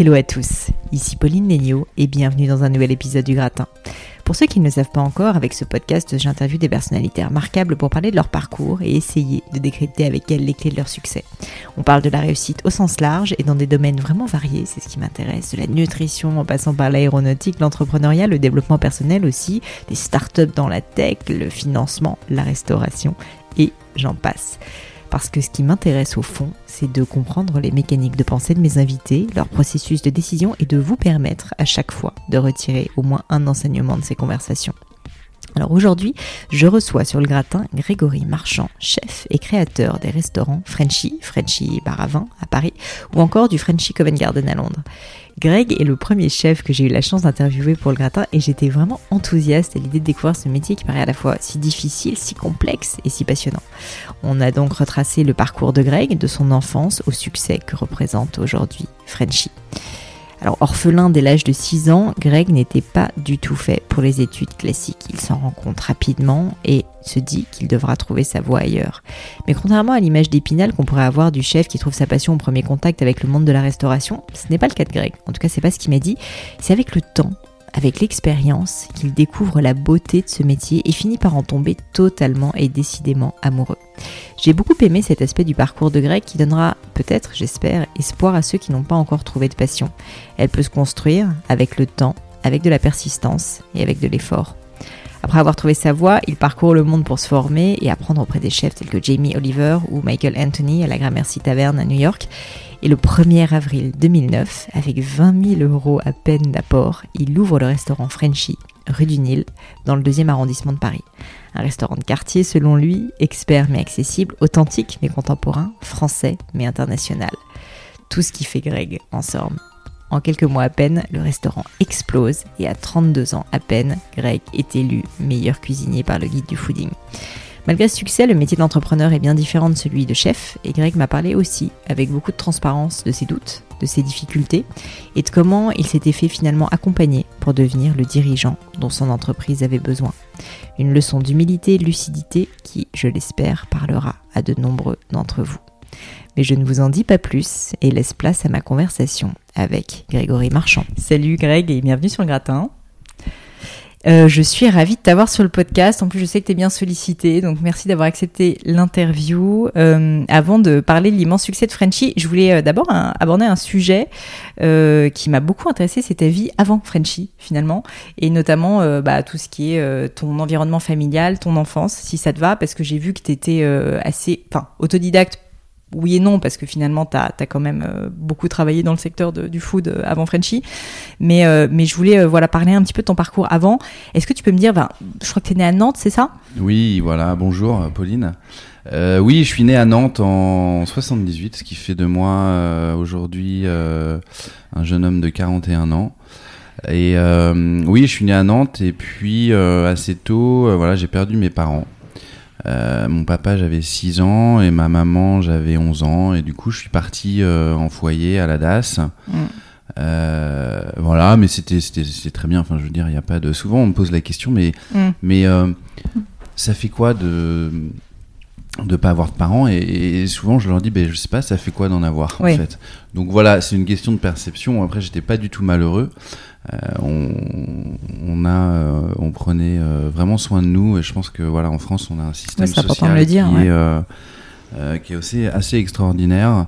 Hello à tous, ici Pauline Léniaud et bienvenue dans un nouvel épisode du Gratin. Pour ceux qui ne le savent pas encore, avec ce podcast, j'interviewe des personnalités remarquables pour parler de leur parcours et essayer de décrypter avec elles les clés de leur succès. On parle de la réussite au sens large et dans des domaines vraiment variés, c'est ce qui m'intéresse, de la nutrition en passant par l'aéronautique, l'entrepreneuriat, le développement personnel aussi, des startups dans la tech, le financement, la restauration et j'en passe. Parce que ce qui m'intéresse au fond, c'est de comprendre les mécaniques de pensée de mes invités, leur processus de décision et de vous permettre à chaque fois de retirer au moins un enseignement de ces conversations. Alors aujourd'hui, je reçois sur le gratin Grégory Marchand, chef et créateur des restaurants Frenchy, Frenchy Bar à Vin à Paris, ou encore du Frenchy Covent Garden à Londres. Greg est le premier chef que j'ai eu la chance d'interviewer pour le gratin et j'étais vraiment enthousiaste à l'idée de découvrir ce métier qui paraît à la fois si difficile, si complexe et si passionnant. On a donc retracé le parcours de Greg, de son enfance au succès que représente aujourd'hui Frenchy. Alors, orphelin dès l'âge de 6 ans, Greg n'était pas du tout fait pour les études classiques. Il s'en rend compte rapidement et se dit qu'il devra trouver sa voie ailleurs. Mais contrairement à l'image d'Épinal qu'on pourrait avoir du chef qui trouve sa passion au premier contact avec le monde de la restauration, ce n'est pas le cas de Greg. En tout cas, c'est pas ce qu'il m'a dit. C'est avec le temps avec l'expérience qu'il découvre la beauté de ce métier et finit par en tomber totalement et décidément amoureux. J'ai beaucoup aimé cet aspect du parcours de Greg qui donnera peut-être, j'espère, espoir à ceux qui n'ont pas encore trouvé de passion. Elle peut se construire avec le temps, avec de la persistance et avec de l'effort. Après avoir trouvé sa voie, il parcourt le monde pour se former et apprendre auprès des chefs tels que Jamie Oliver ou Michael Anthony à la Gramercy Taverne à New York. Et le 1er avril 2009, avec 20 000 euros à peine d'apport, il ouvre le restaurant Frenchy, rue du Nil, dans le deuxième arrondissement de Paris. Un restaurant de quartier, selon lui, expert mais accessible, authentique mais contemporain, français mais international. Tout ce qui fait Greg en somme. En quelques mois à peine, le restaurant explose et à 32 ans à peine, Greg est élu meilleur cuisinier par le guide du fooding. Malgré ce succès, le métier d'entrepreneur est bien différent de celui de chef et Greg m'a parlé aussi, avec beaucoup de transparence, de ses doutes, de ses difficultés et de comment il s'était fait finalement accompagner pour devenir le dirigeant dont son entreprise avait besoin. Une leçon d'humilité et de lucidité qui, je l'espère, parlera à de nombreux d'entre vous. Mais je ne vous en dis pas plus et laisse place à ma conversation avec Grégory Marchand. Salut Greg et bienvenue sur le gratin. Euh, je suis ravie de t'avoir sur le podcast. En plus, je sais que tu es bien sollicité, donc merci d'avoir accepté l'interview. Euh, avant de parler de l'immense succès de Frenchy, je voulais euh, d'abord aborder un sujet euh, qui m'a beaucoup intéressé, c'est ta vie avant Frenchy, finalement, et notamment euh, bah, tout ce qui est ton environnement familial, ton enfance, si ça te va, parce que j'ai vu que tu étais assez, autodidacte oui et non, parce que finalement, tu as, quand même euh, beaucoup travaillé dans le secteur du food euh, avant Frenchy. Mais, euh, mais je voulais voilà, parler un petit peu de ton parcours avant. Est-ce que tu peux me dire, ben, je crois que tu es né à Nantes, c'est ça? Oui, voilà, bonjour Pauline. oui, je suis né à Nantes en 78, ce qui fait de moi aujourd'hui un jeune homme de 41 ans. Et oui, je suis né à Nantes et puis assez tôt, voilà, j'ai perdu mes parents. Euh, mon papa, j'avais 6 ans et ma maman, j'avais 11 ans. Et du coup, je suis parti euh, en foyer à la DAS. Mm. Euh, voilà, mais c'était très bien. Enfin, je veux dire, il n'y a pas de. Souvent, on me pose la question, mais, mm. mais ça fait quoi de de pas avoir de parents et, souvent je leur dis ben je sais pas ça fait quoi d'en avoir en fait? Donc voilà c'est une question de perception. Après j'étais pas du tout malheureux. Euh, on, a, euh, on prenait euh, vraiment soin de nous et je pense que voilà en France on a un système social le dire, qui, est, qui est aussi assez extraordinaire.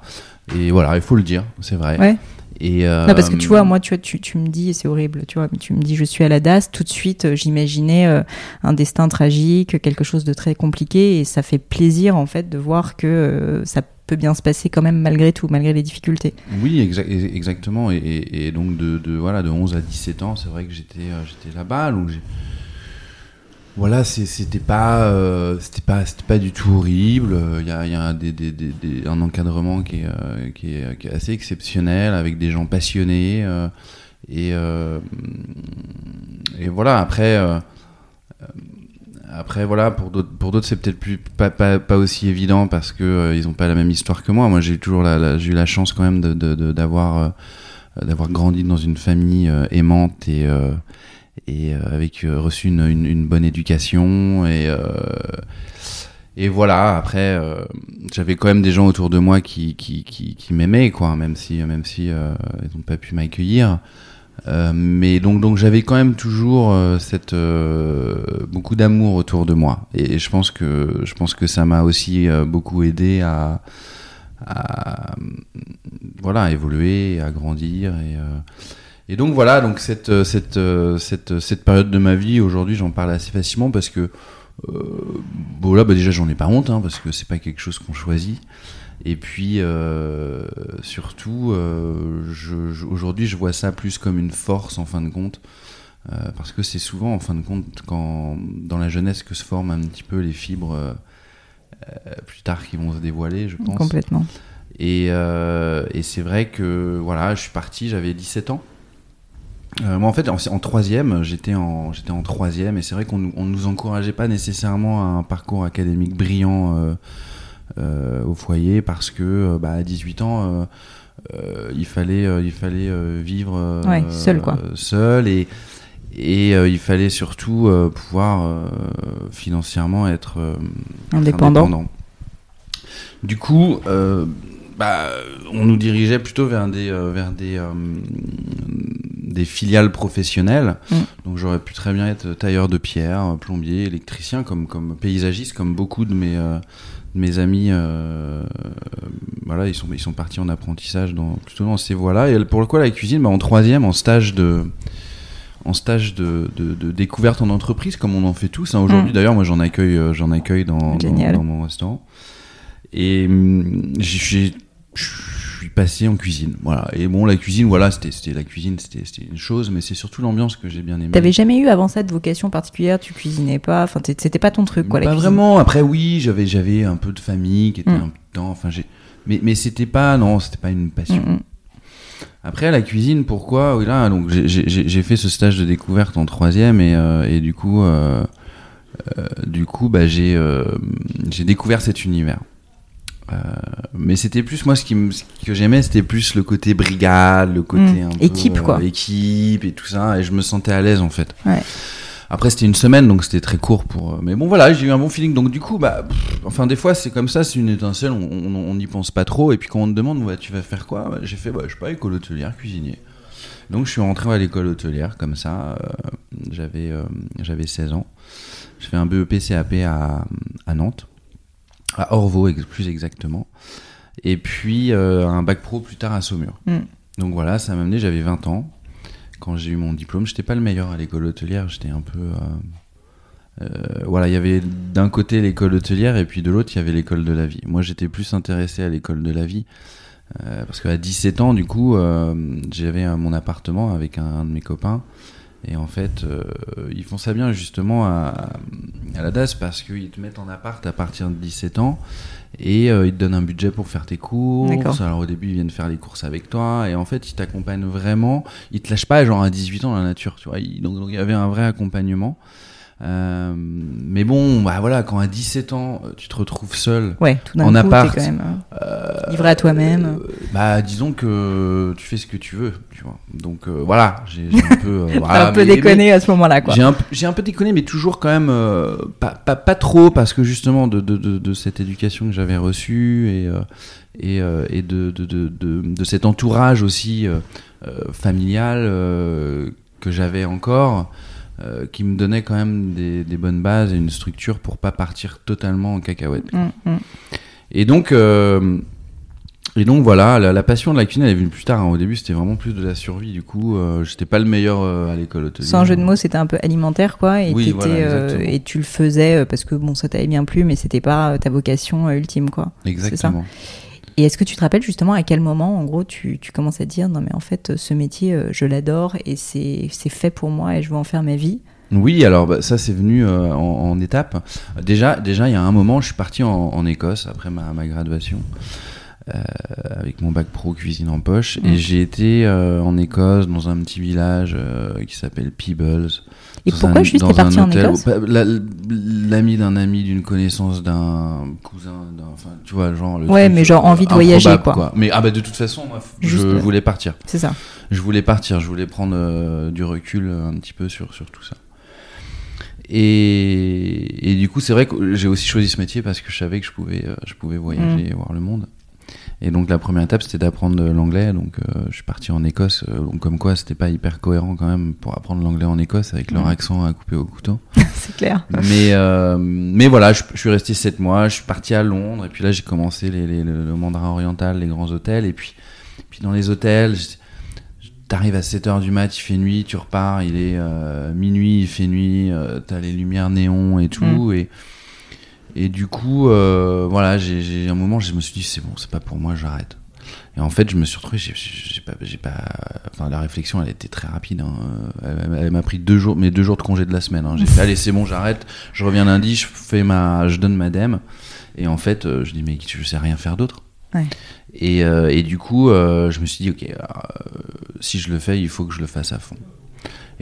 Et voilà il faut le dire c'est vrai. Et non, parce que tu vois, moi, tu, tu, tu me dis, c'est horrible, tu vois, mais tu me dis, je suis à la DAS, tout de suite, j'imaginais un destin tragique, quelque chose de très compliqué, et ça fait plaisir, en fait, de voir que ça peut bien se passer quand même malgré tout, malgré les difficultés. Oui, exactement. Et, donc de, voilà, de 11 à 17 ans, c'est vrai que j'étais euh, j'étais là-bas. Donc voilà, c'était pas, euh, c'était pas, c'était pas du tout horrible. Il y a, un, encadrement qui est, euh, qui, est, assez exceptionnel, avec des gens passionnés. et, et voilà, après après pour d'autres pour d'autres c'est peut-être plus pas, aussi évident parce que euh, ils ont pas la même histoire que moi. Moi j'ai toujours eu la chance quand même d'avoir euh, d'avoir grandi dans une famille euh, aimante et et avec reçu une, bonne éducation et et voilà. Après, euh, j'avais quand même des gens autour de moi qui m'aimaient, quoi. Même si même si euh, ils n'ont pas pu m'accueillir. Euh, mais donc donc j'avais quand même toujours euh, euh, beaucoup d'amour autour de moi et, je pense que je pense que ça m'a aussi euh, beaucoup aidé à, voilà à évoluer à grandir euh, et donc voilà donc cette cette cette cette période de ma vie aujourd'hui j'en parle assez facilement parce que bon là bah déjà j'en ai pas honte hein, parce que c'est pas quelque chose qu'on choisit et puis euh, surtout, euh, je, je, aujourd'hui, je vois ça plus comme une force en fin de compte, euh, parce que c'est souvent en fin de compte quand dans la jeunesse que se forment un petit peu les fibres euh, plus tard qui vont se dévoiler, je pense. Complètement. Et, euh, et c'est vrai que voilà, je suis parti, j'avais 17 ans. Euh, moi, en fait, en, en troisième, j'étais en, j'étais en troisième, et c'est vrai qu'on nous- on nous encourageait pas nécessairement à un parcours académique brillant euh, euh, au foyer parce que euh, bah, à 18 ans euh, euh, il fallait euh, il fallait euh, vivre euh, Ouais, seul, quoi. seul et et euh, il fallait surtout euh, pouvoir euh, financièrement être, euh, être Indépendant. Du coup, euh, bah, on nous dirigeait plutôt vers des euh, vers des euh, des filiales professionnelles. Mm. Donc j'aurais pu très bien être tailleur de pierre, plombier, électricien, comme comme paysagiste, comme beaucoup de mes euh, de mes amis. euh, voilà, ils sont ils sont partis en apprentissage dans plutôt dans ces voies-là. Et pour le coup, la cuisine, bah, en troisième, en stage de en stage de, de, de découverte en entreprise, comme on en fait tous. hein. Aujourd'hui, Mm. d'ailleurs, moi, j'en accueille, euh, j'en accueille dans, dans, dans mon restaurant. Et hum, j'ai- suis passé en cuisine. Voilà. Et bon, la cuisine, voilà, c'était la cuisine, c'était une chose, mais c'est surtout l'ambiance que j'ai bien aimé. T'avais jamais eu avant ça de vocation particulière Tu cuisinais pas Enfin, c'était pas ton truc, quoi, la Pas vraiment. Après, oui, j'avais j'avais un peu de famille qui était Mm. un peu dedans. Enfin, j'ai. Mais mais c'était pas non, c'était pas une passion. Mm, mm. Après la cuisine, pourquoi? Oui là, donc j'ai- fait ce stage de découverte en troisième et, euh, et du coup, euh, euh, du coup, bah j'ai j'ai découvert cet univers. Euh, mais c'était plus moi ce qui me- ce que j'aimais, c'était plus le côté brigade, le côté Mm. un peu, Équipe, euh, quoi. équipe et tout ça, et je me sentais à l'aise en fait. Ouais. Après c'était une semaine donc c'était très court pour. euh, Mais bon voilà, j'ai eu un bon feeling. Donc du coup bah, pff, enfin des fois c'est comme ça, c'est une étincelle, on n'y pense pas trop. Et puis quand on te demande ouais, tu vas faire quoi, Bah, j'ai fait bah, je sais pas école hôtelière, cuisinier. Donc je suis rentré à l'école hôtelière comme ça. euh, j'avais euh, j'avais 16 ans. Je fais un BEP CAP à, à Nantes, à Orvaux plus exactement. Et puis euh, un bac pro plus tard à Saumur. Mm. Donc voilà, ça m'a amené, j'avais 20 ans. Quand j'ai eu mon diplôme, j'étais pas le meilleur à l'école hôtelière, j'étais un peu. euh, euh, voilà, il y avait d'un côté l'école hôtelière et puis de l'autre, il y avait l'école de la vie. Moi, j'étais plus intéressé à l'école de la vie. euh, parce qu'à 17 ans, du coup, euh, j'avais mon appartement avec un, un de mes copains. Et en fait, euh, ils font ça bien justement à, à la DAS parce qu'ils te mettent en appart à partir de 17 ans et euh, ils te donnent un budget pour faire tes courses. Alors au début, ils viennent faire les courses avec toi et en fait, ils t'accompagnent vraiment. Ils te lâchent pas genre à 18 ans dans la nature, tu vois. Donc, il y avait un vrai accompagnement. Euh, mais bon, bah voilà, quand à 17 ans, euh, tu te retrouves seul, Ouais, tout d'un En coup, appart. quand même euh, livré à toi-même. euh, bah disons que tu fais ce que tu veux, tu vois. Donc voilà, j'ai un peu, T'as voilà, un peu mais- déconné à ce moment-là, quoi. j'ai un, peu- j'ai un peu déconné, mais toujours quand même pas, pas, pas trop, parce que justement de, de, de, de cette éducation que j'avais reçue et, et, et de, de, de, de, de cet entourage aussi familial que j'avais encore, euh, qui me donnait quand même des, des bonnes bases et une structure pour pas partir totalement en cacahuète. Mm, mm. Et donc, euh, et donc voilà, la, la passion de la cuisine elle est venue plus tard. hein. Au début, c'était vraiment plus de la survie. Du coup, euh, j'étais pas le meilleur euh, à l'école hôtelière. Sans jeu de mots, c'était un peu alimentaire, quoi. Et, Oui, voilà, euh, et tu le faisais parce que bon, ça t'avait bien plu, mais c'était pas ta vocation ultime, quoi. Exactement. Et est-ce que tu te rappelles justement à quel moment, en gros, tu, commences à te dire non, mais en fait, ce métier, euh, je l'adore et c'est fait pour moi et je veux en faire ma vie? Oui, alors bah, ça c'est venu euh, en, en étapes. Déjà, déjà, il y a un moment, je suis parti en, Écosse après ma, graduation euh, avec mon bac pro cuisine en poche Mm. et j'ai été euh, en Écosse dans un petit village euh, qui s'appelle Peebles. Et pourquoi un- juste t'es parti en. Écosse Bah, la- L'ami d'un ami, d'une connaissance d'un cousin, enfin, tu vois, genre. Le Ouais, truc, mais genre euh, envie de voyager, quoi. Mais ah bah de toute façon, moi, Juste, je euh, voulais partir. C'est ça. Je voulais partir, je voulais prendre euh, du recul euh, un petit peu sur, sur tout ça. Et, et du coup, c'est vrai que j'ai aussi choisi ce métier parce que je savais que je pouvais, euh, je pouvais voyager et voir le monde. Et donc la première étape, c'était d'apprendre l'anglais. Donc euh, je suis parti en Écosse. euh, donc comme quoi, c'était pas hyper cohérent quand même pour apprendre l'anglais en Écosse avec leur Mm. accent à couper au couteau. C'est clair. mais euh, mais voilà, je, je suis resté sept mois. Je suis parti à Londres et puis là j'ai commencé les, les- le, le mandarin oriental, les grands hôtels et puis puis dans les hôtels. T'arrives à 7h du mat, il fait nuit, tu repars, il est euh, minuit, il fait nuit, euh, t'as les lumières néons et tout, et, et du coup, euh, voilà, j'ai un moment, je me suis dit, c'est bon, c'est pas pour moi, j'arrête. Et en fait, je me suis retrouvé, j'ai pas, j'ai pas, enfin, la réflexion, elle était très rapide. hein. Elle, elle m'a pris deux jours, mes deux jours de congé de la semaine. hein. J'ai fait, allez, c'est bon, j'arrête. Je reviens lundi, je fais ma, je donne ma dème. Et en fait, euh, je dis, mais je sais rien faire d'autre. Ouais. Et, euh, et du coup, euh, je me suis dit, ok, si je le fais, il faut que je le fasse à fond.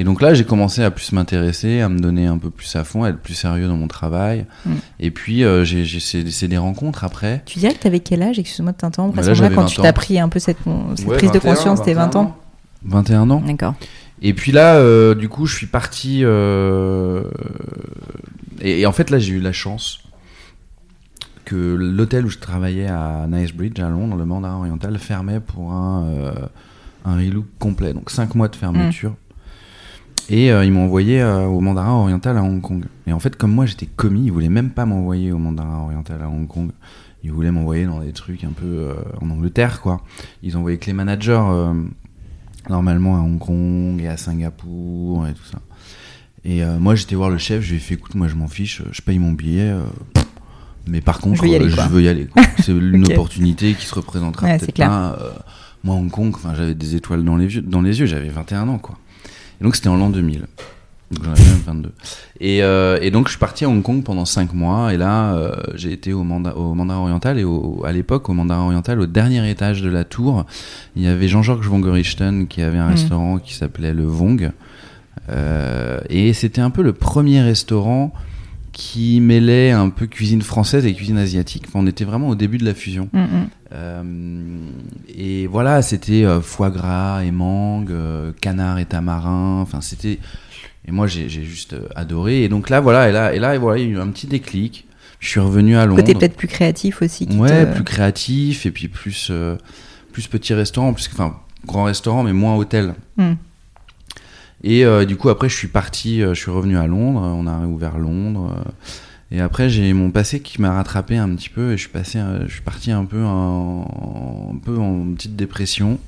Et donc là, j'ai commencé à plus m'intéresser, à me donner un peu plus à fond, à être plus sérieux dans mon travail. Mm. Et puis, euh, j'ai j'ai- c'est c'est des rencontres après. Tu dirais que t'avais quel âge? Excuse-moi de t'interrompre. À là, ce moment-là, quand 20 tu t'as pris un peu cette, cette Ouais, prise de 21, conscience, t'es 20 ans? 21 ans. D'accord. Et puis là, euh, du coup, je suis parti. euh, et, et en fait, là, j'ai eu la chance que l'hôtel où je travaillais à Knightsbridge, à Londres, le Mandarin Oriental, fermait pour un, euh, un relook complet. Donc 5 mois de fermeture. Et euh, ils m'ont envoyé euh, au Mandarin Oriental à Hong Kong. Et en fait, comme moi, j'étais commis, ils voulaient même pas m'envoyer au Mandarin Oriental à Hong Kong. Ils voulaient m'envoyer dans des trucs un peu euh, en Angleterre, quoi. Ils envoyaient que les managers. normalement à Hong Kong et à Singapour et tout ça. Et moi j'étais voir le chef, je lui ai fait écoute, moi je m'en fiche, je paye mon billet, mais par contre Je veux y aller, quoi. je veux y aller. quoi. C'est une opportunité qui se représentera Ouais, peut-être pas. moi Hong Kong, j'avais des étoiles dans les yeux, dans les yeux, j'avais 21 ans quoi. Et donc c'était en l'an 2000. Donc j'en avais même 22. Et, euh, et donc je suis parti à Hong Kong pendant 5 mois et là euh, j'ai été au, manda, au Mandarin Oriental et au, à l'époque au Mandarin Oriental au dernier étage de la tour il y avait Jean-Georges Von Gorichten qui avait un Mhm. restaurant qui s'appelait le Vong Euh, et c'était un peu le premier restaurant qui mêlait un peu cuisine française et cuisine asiatique. Enfin, on était vraiment au début de la fusion. Mm, mm. Et voilà, c'était euh, foie gras et mangue, euh, canard et tamarin. Enfin, c'était. Et moi, j'ai juste euh, adoré. Et donc là, voilà, et là, et là, et voilà, il y a eu un petit déclic. Je suis revenu à Londres. Côté peut-être plus créatif aussi. qui Ouais, te- plus créatif et puis plus, euh, plus petit restaurant, plus, enfin, grand restaurant, mais moins hôtel. Mm. Et euh, du coup, après, je suis parti, euh, je suis revenu à Londres, on a ouvert Londres. euh, et après, j'ai mon passé qui m'a rattrapé un petit peu et je suis, passé, euh, je suis parti un peu en, un peu en petite dépression.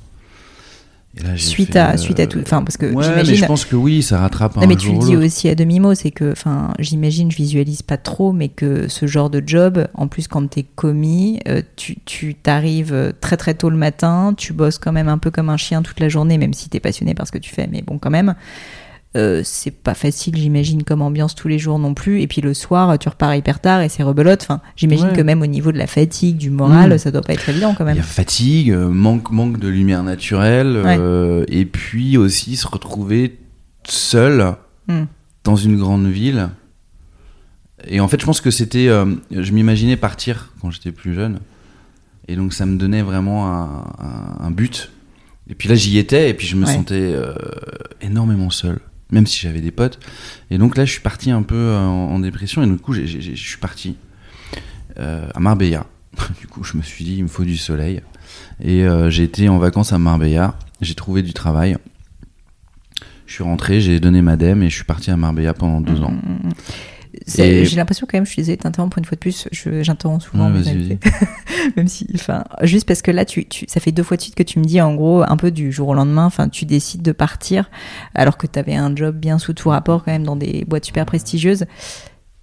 Et là, Suite fait, à, euh, suite à tout. Enfin, parce que Ouais, j'imagine. je pense que oui, ça rattrape un Non, mais tu le dis aussi à demi-mot, c'est que, enfin, j'imagine, je visualise pas trop, mais que ce genre de job, en plus, quand t'es commis, euh, tu, tu t'arrives très très tôt le matin, tu bosses quand même un peu comme un chien toute la journée, même si t'es passionné par ce que tu fais, mais bon, quand même. Euh, c'est pas facile, j'imagine, comme ambiance tous les jours non plus. Et puis le soir, tu repars hyper tard et c'est rebelote. Enfin, j'imagine Ouais. que même au niveau de la fatigue, du moral, Mm. ça doit pas être évident quand Il même. y a fatigue, euh, manque, manque de lumière naturelle, euh, et puis aussi se retrouver seul Mm. dans une grande ville. Et en fait, je pense que c'était. euh, je m'imaginais partir quand j'étais plus jeune. Et donc, ça me donnait vraiment un, un- un but. Et puis là, j'y étais, et puis je me Ouais. sentais énormément seul, même si j'avais des potes. Et donc là, je suis parti un peu euh, en, dépression, et du coup, je suis parti euh, à Marbella. du coup, je me suis dit, il me faut du soleil. Et euh, j'ai été en vacances à Marbella, j'ai trouvé du travail. Je suis rentré, j'ai donné ma dème et je suis parti à Marbella pendant deux ans. Et- J'ai l'impression quand même, je suis désolée de t'interrompre une fois de plus, j'interromps souvent. Ouais, invités. même si, enfin, juste parce que là, tu, tu, ça fait deux fois de suite que tu me dis, en gros, un peu du jour au lendemain, enfin, tu décides de partir, alors que tu avais un job bien sous tout rapport quand même dans des boîtes super prestigieuses.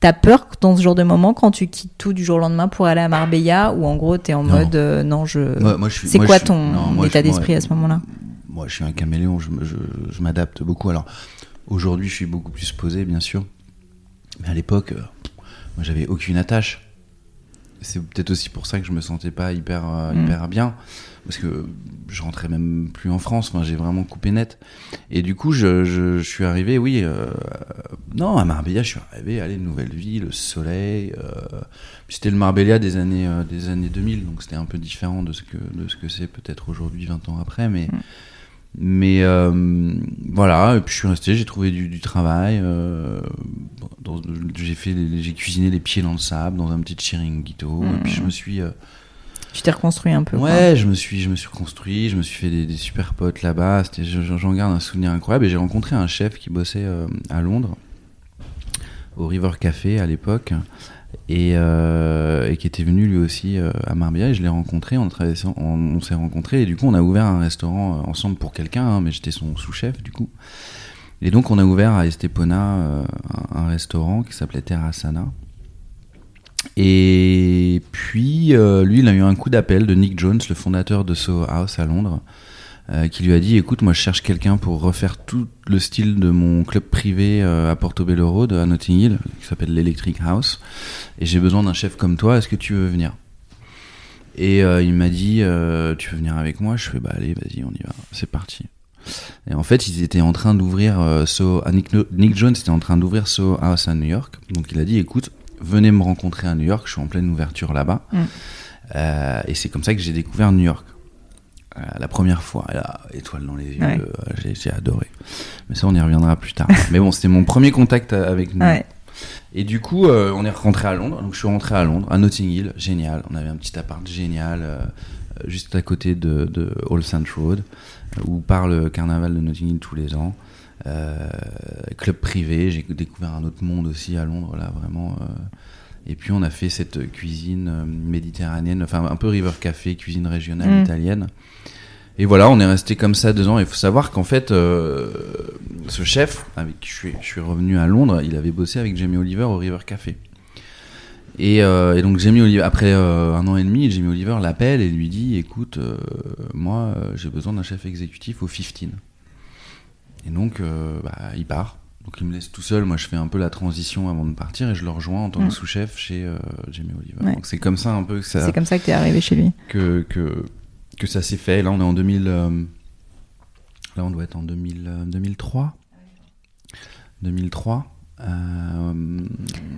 T'as peur que dans ce genre de moment, quand tu quittes tout du jour au lendemain pour aller à Marbella, ou en gros, t'es en Non. mode, euh, non, je. Moi- moi, je suis- C'est quoi je ton non, moi, état d'esprit à ce moment-là? Moi, je suis un caméléon, je, je m'adapte beaucoup. Alors, aujourd'hui, je suis beaucoup plus posé, bien sûr. Mais à l'époque, euh, moi, j'avais aucune attache. C'est peut-être aussi pour ça que je me sentais pas hyper, euh, Mm. hyper bien. Parce que je rentrais même plus en France. Enfin, j'ai vraiment coupé net. Et du coup, je, je, je suis arrivé, oui. euh, non, à Marbella, je suis arrivé. Allez, nouvelle vie, le soleil. c'était le Marbella des années, des années 2000. Donc, c'était un peu différent de ce que, de ce que c'est peut-être aujourd'hui, 20 ans après. Mais. Mais euh, voilà, et puis je suis resté, j'ai trouvé du, du travail. euh, j'ai fait, j'ai cuisiné les pieds dans le sable dans un petit chiringuito. Et puis je me suis, euh, Tu t'es reconstruit un peu. quoi. ouais, je me suis, je me suis construit, je me suis fait des, des super potes là-bas. J'en garde un souvenir incroyable. Et j'ai rencontré un chef qui bossait à Londres, au River Café à l'époque, et, euh, et qui était venu lui aussi euh, à Marbella. Et je l'ai rencontré, on, s'est rencontrés, et du coup on a ouvert un restaurant euh, ensemble pour quelqu'un, hein, mais j'étais son sous-chef du coup. Et donc on a ouvert à Estepona un, restaurant qui s'appelait Terrasana. Et puis, lui, il a eu un coup d'appel de Nick Jones, le fondateur de Soho House à Londres, euh, qui lui a dit Écoute, moi, je cherche quelqu'un pour refaire tout le style de mon club privé euh, à Portobello Road, à Notting Hill, qui s'appelle l'Electric House. Et j'ai besoin d'un chef comme toi, est-ce que tu veux venir? Et euh, il m'a dit Tu veux venir avec moi? Je fais Bah, allez, vas-y, on y va, c'est parti. Et en fait, ils étaient en train d'ouvrir Soho. ah, Nick, Nick Jones était en train d'ouvrir Soho House à New York. Donc il a dit écoute, venez me rencontrer à New York. Je suis en pleine ouverture là-bas. Mm. Et c'est comme ça que j'ai découvert New York. Euh, la première fois, là, étoile dans les yeux, Ouais. euh, j'ai, adoré. Mais ça, on y reviendra plus tard. Mais bon, c'était mon premier contact avec New York. Ouais. Et du coup, euh, on est rentré à Londres. Donc, je suis rentré à Londres, à Notting Hill, génial. On avait un petit appart génial, euh, euh, juste à côté de, de All Saints Road, euh, où part le carnaval de Notting Hill tous les ans. Euh, club privé, j'ai découvert un autre monde aussi à Londres, là, vraiment. Et puis, on a fait cette cuisine euh, méditerranéenne, enfin, un peu River Café, cuisine régionale Mm. italienne. Et voilà, on est resté comme ça deux ans. Il faut savoir qu'en fait, euh, ce chef, avec qui je suis, je suis revenu à Londres, il avait bossé avec Jamie Oliver au River Café. Et, euh, et donc Jamie Oliver, après euh, un an et demi, Jamie Oliver l'appelle et lui dit, écoute, euh, moi, j'ai besoin d'un chef exécutif au 15. Et donc, bah, il part. Donc il me laisse tout seul. Moi, je fais un peu la transition avant de partir et je le rejoins en tant Mm. que sous-chef chez euh, Jamie Oliver. Ouais. Donc c'est comme ça un peu que ça, C'est comme ça que t'es arrivé chez lui. que, que, que ça s'est fait. Là, on est en 2000. euh, là, on doit être en 2000, euh, 2003. 2003. Euh,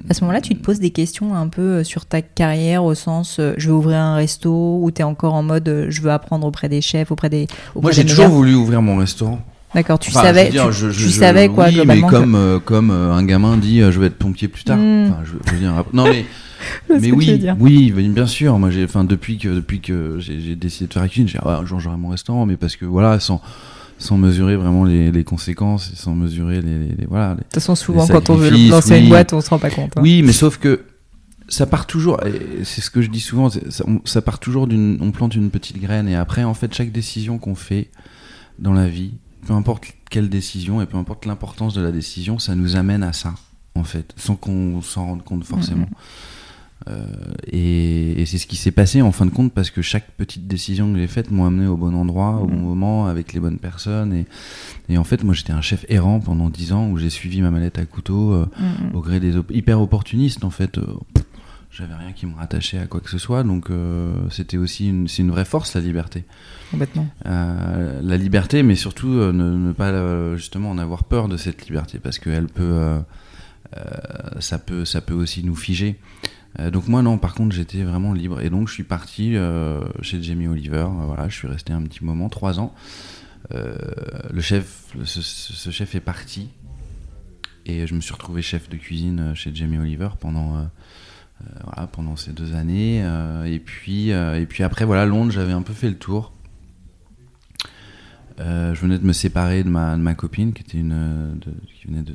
À ce moment-là, tu te poses des questions un peu euh, sur ta carrière au sens je veux ouvrir un resto ou tu es encore en mode je veux apprendre auprès des chefs, auprès des. auprès Moi, j'ai toujours voulu ouvrir mon restaurant. D'accord, tu Enfin, savais, je dire, tu, je- je- tu savais quoi oui, globalement. mais que- comme, euh, comme euh, un gamin dit, euh, je vais être pompier plus tard. Mm. Enfin, je, je veux dire, non mais, mais oui, oui, bien sûr. Moi, j'ai, enfin, depuis que depuis que j'ai, décidé de faire la cuisine, j'ai dit, ah, un jour j'aurai mon restaurant, mais parce que voilà, sans sans mesurer vraiment les, les conséquences, et sans mesurer les, les- les- voilà. De toute façon, souvent, quand on veut lancer une boîte, on se rend pas compte. hein. Oui, mais sauf que ça part toujours, c'est ce que je dis souvent, c'est- ça, on- ça part toujours d'une, on plante une petite graine et après, en fait, chaque décision qu'on fait dans la vie, peu importe quelle décision et peu importe l'importance de la décision, ça nous amène à ça, en fait, sans qu'on s'en rende compte forcément. Euh, et, et c'est ce qui s'est passé en fin de compte parce que chaque petite décision que j'ai faite m'a amené au bon endroit, au bon moment, avec les bonnes personnes. Et, et en fait, moi j'étais un chef errant pendant 10 ans où j'ai suivi ma mallette à couteau. euh, au gré des hyper opportunistes en fait euh, pff, j'avais rien qui me rattachait à quoi que ce soit donc euh, c'était aussi une, c'est une vraie force la liberté. Complètement. Euh, la liberté mais surtout euh, ne, ne pas justement en avoir peur de cette liberté parce que elle peut ça peut ça peut aussi nous figer. Donc moi non par contre j'étais vraiment libre. Et donc je suis parti chez Jamie Oliver. Voilà je suis resté un petit moment trois ans. Le chef ce, chef est parti. Et je me suis retrouvé chef de cuisine chez Jamie Oliver pendant, voilà, pendant ces deux années. euh, et, puis, euh, et puis après, voilà, Londres, j'avais un peu fait le tour. Euh, je venais de me séparer de ma, de ma copine qui était une euh, de- qui venait de,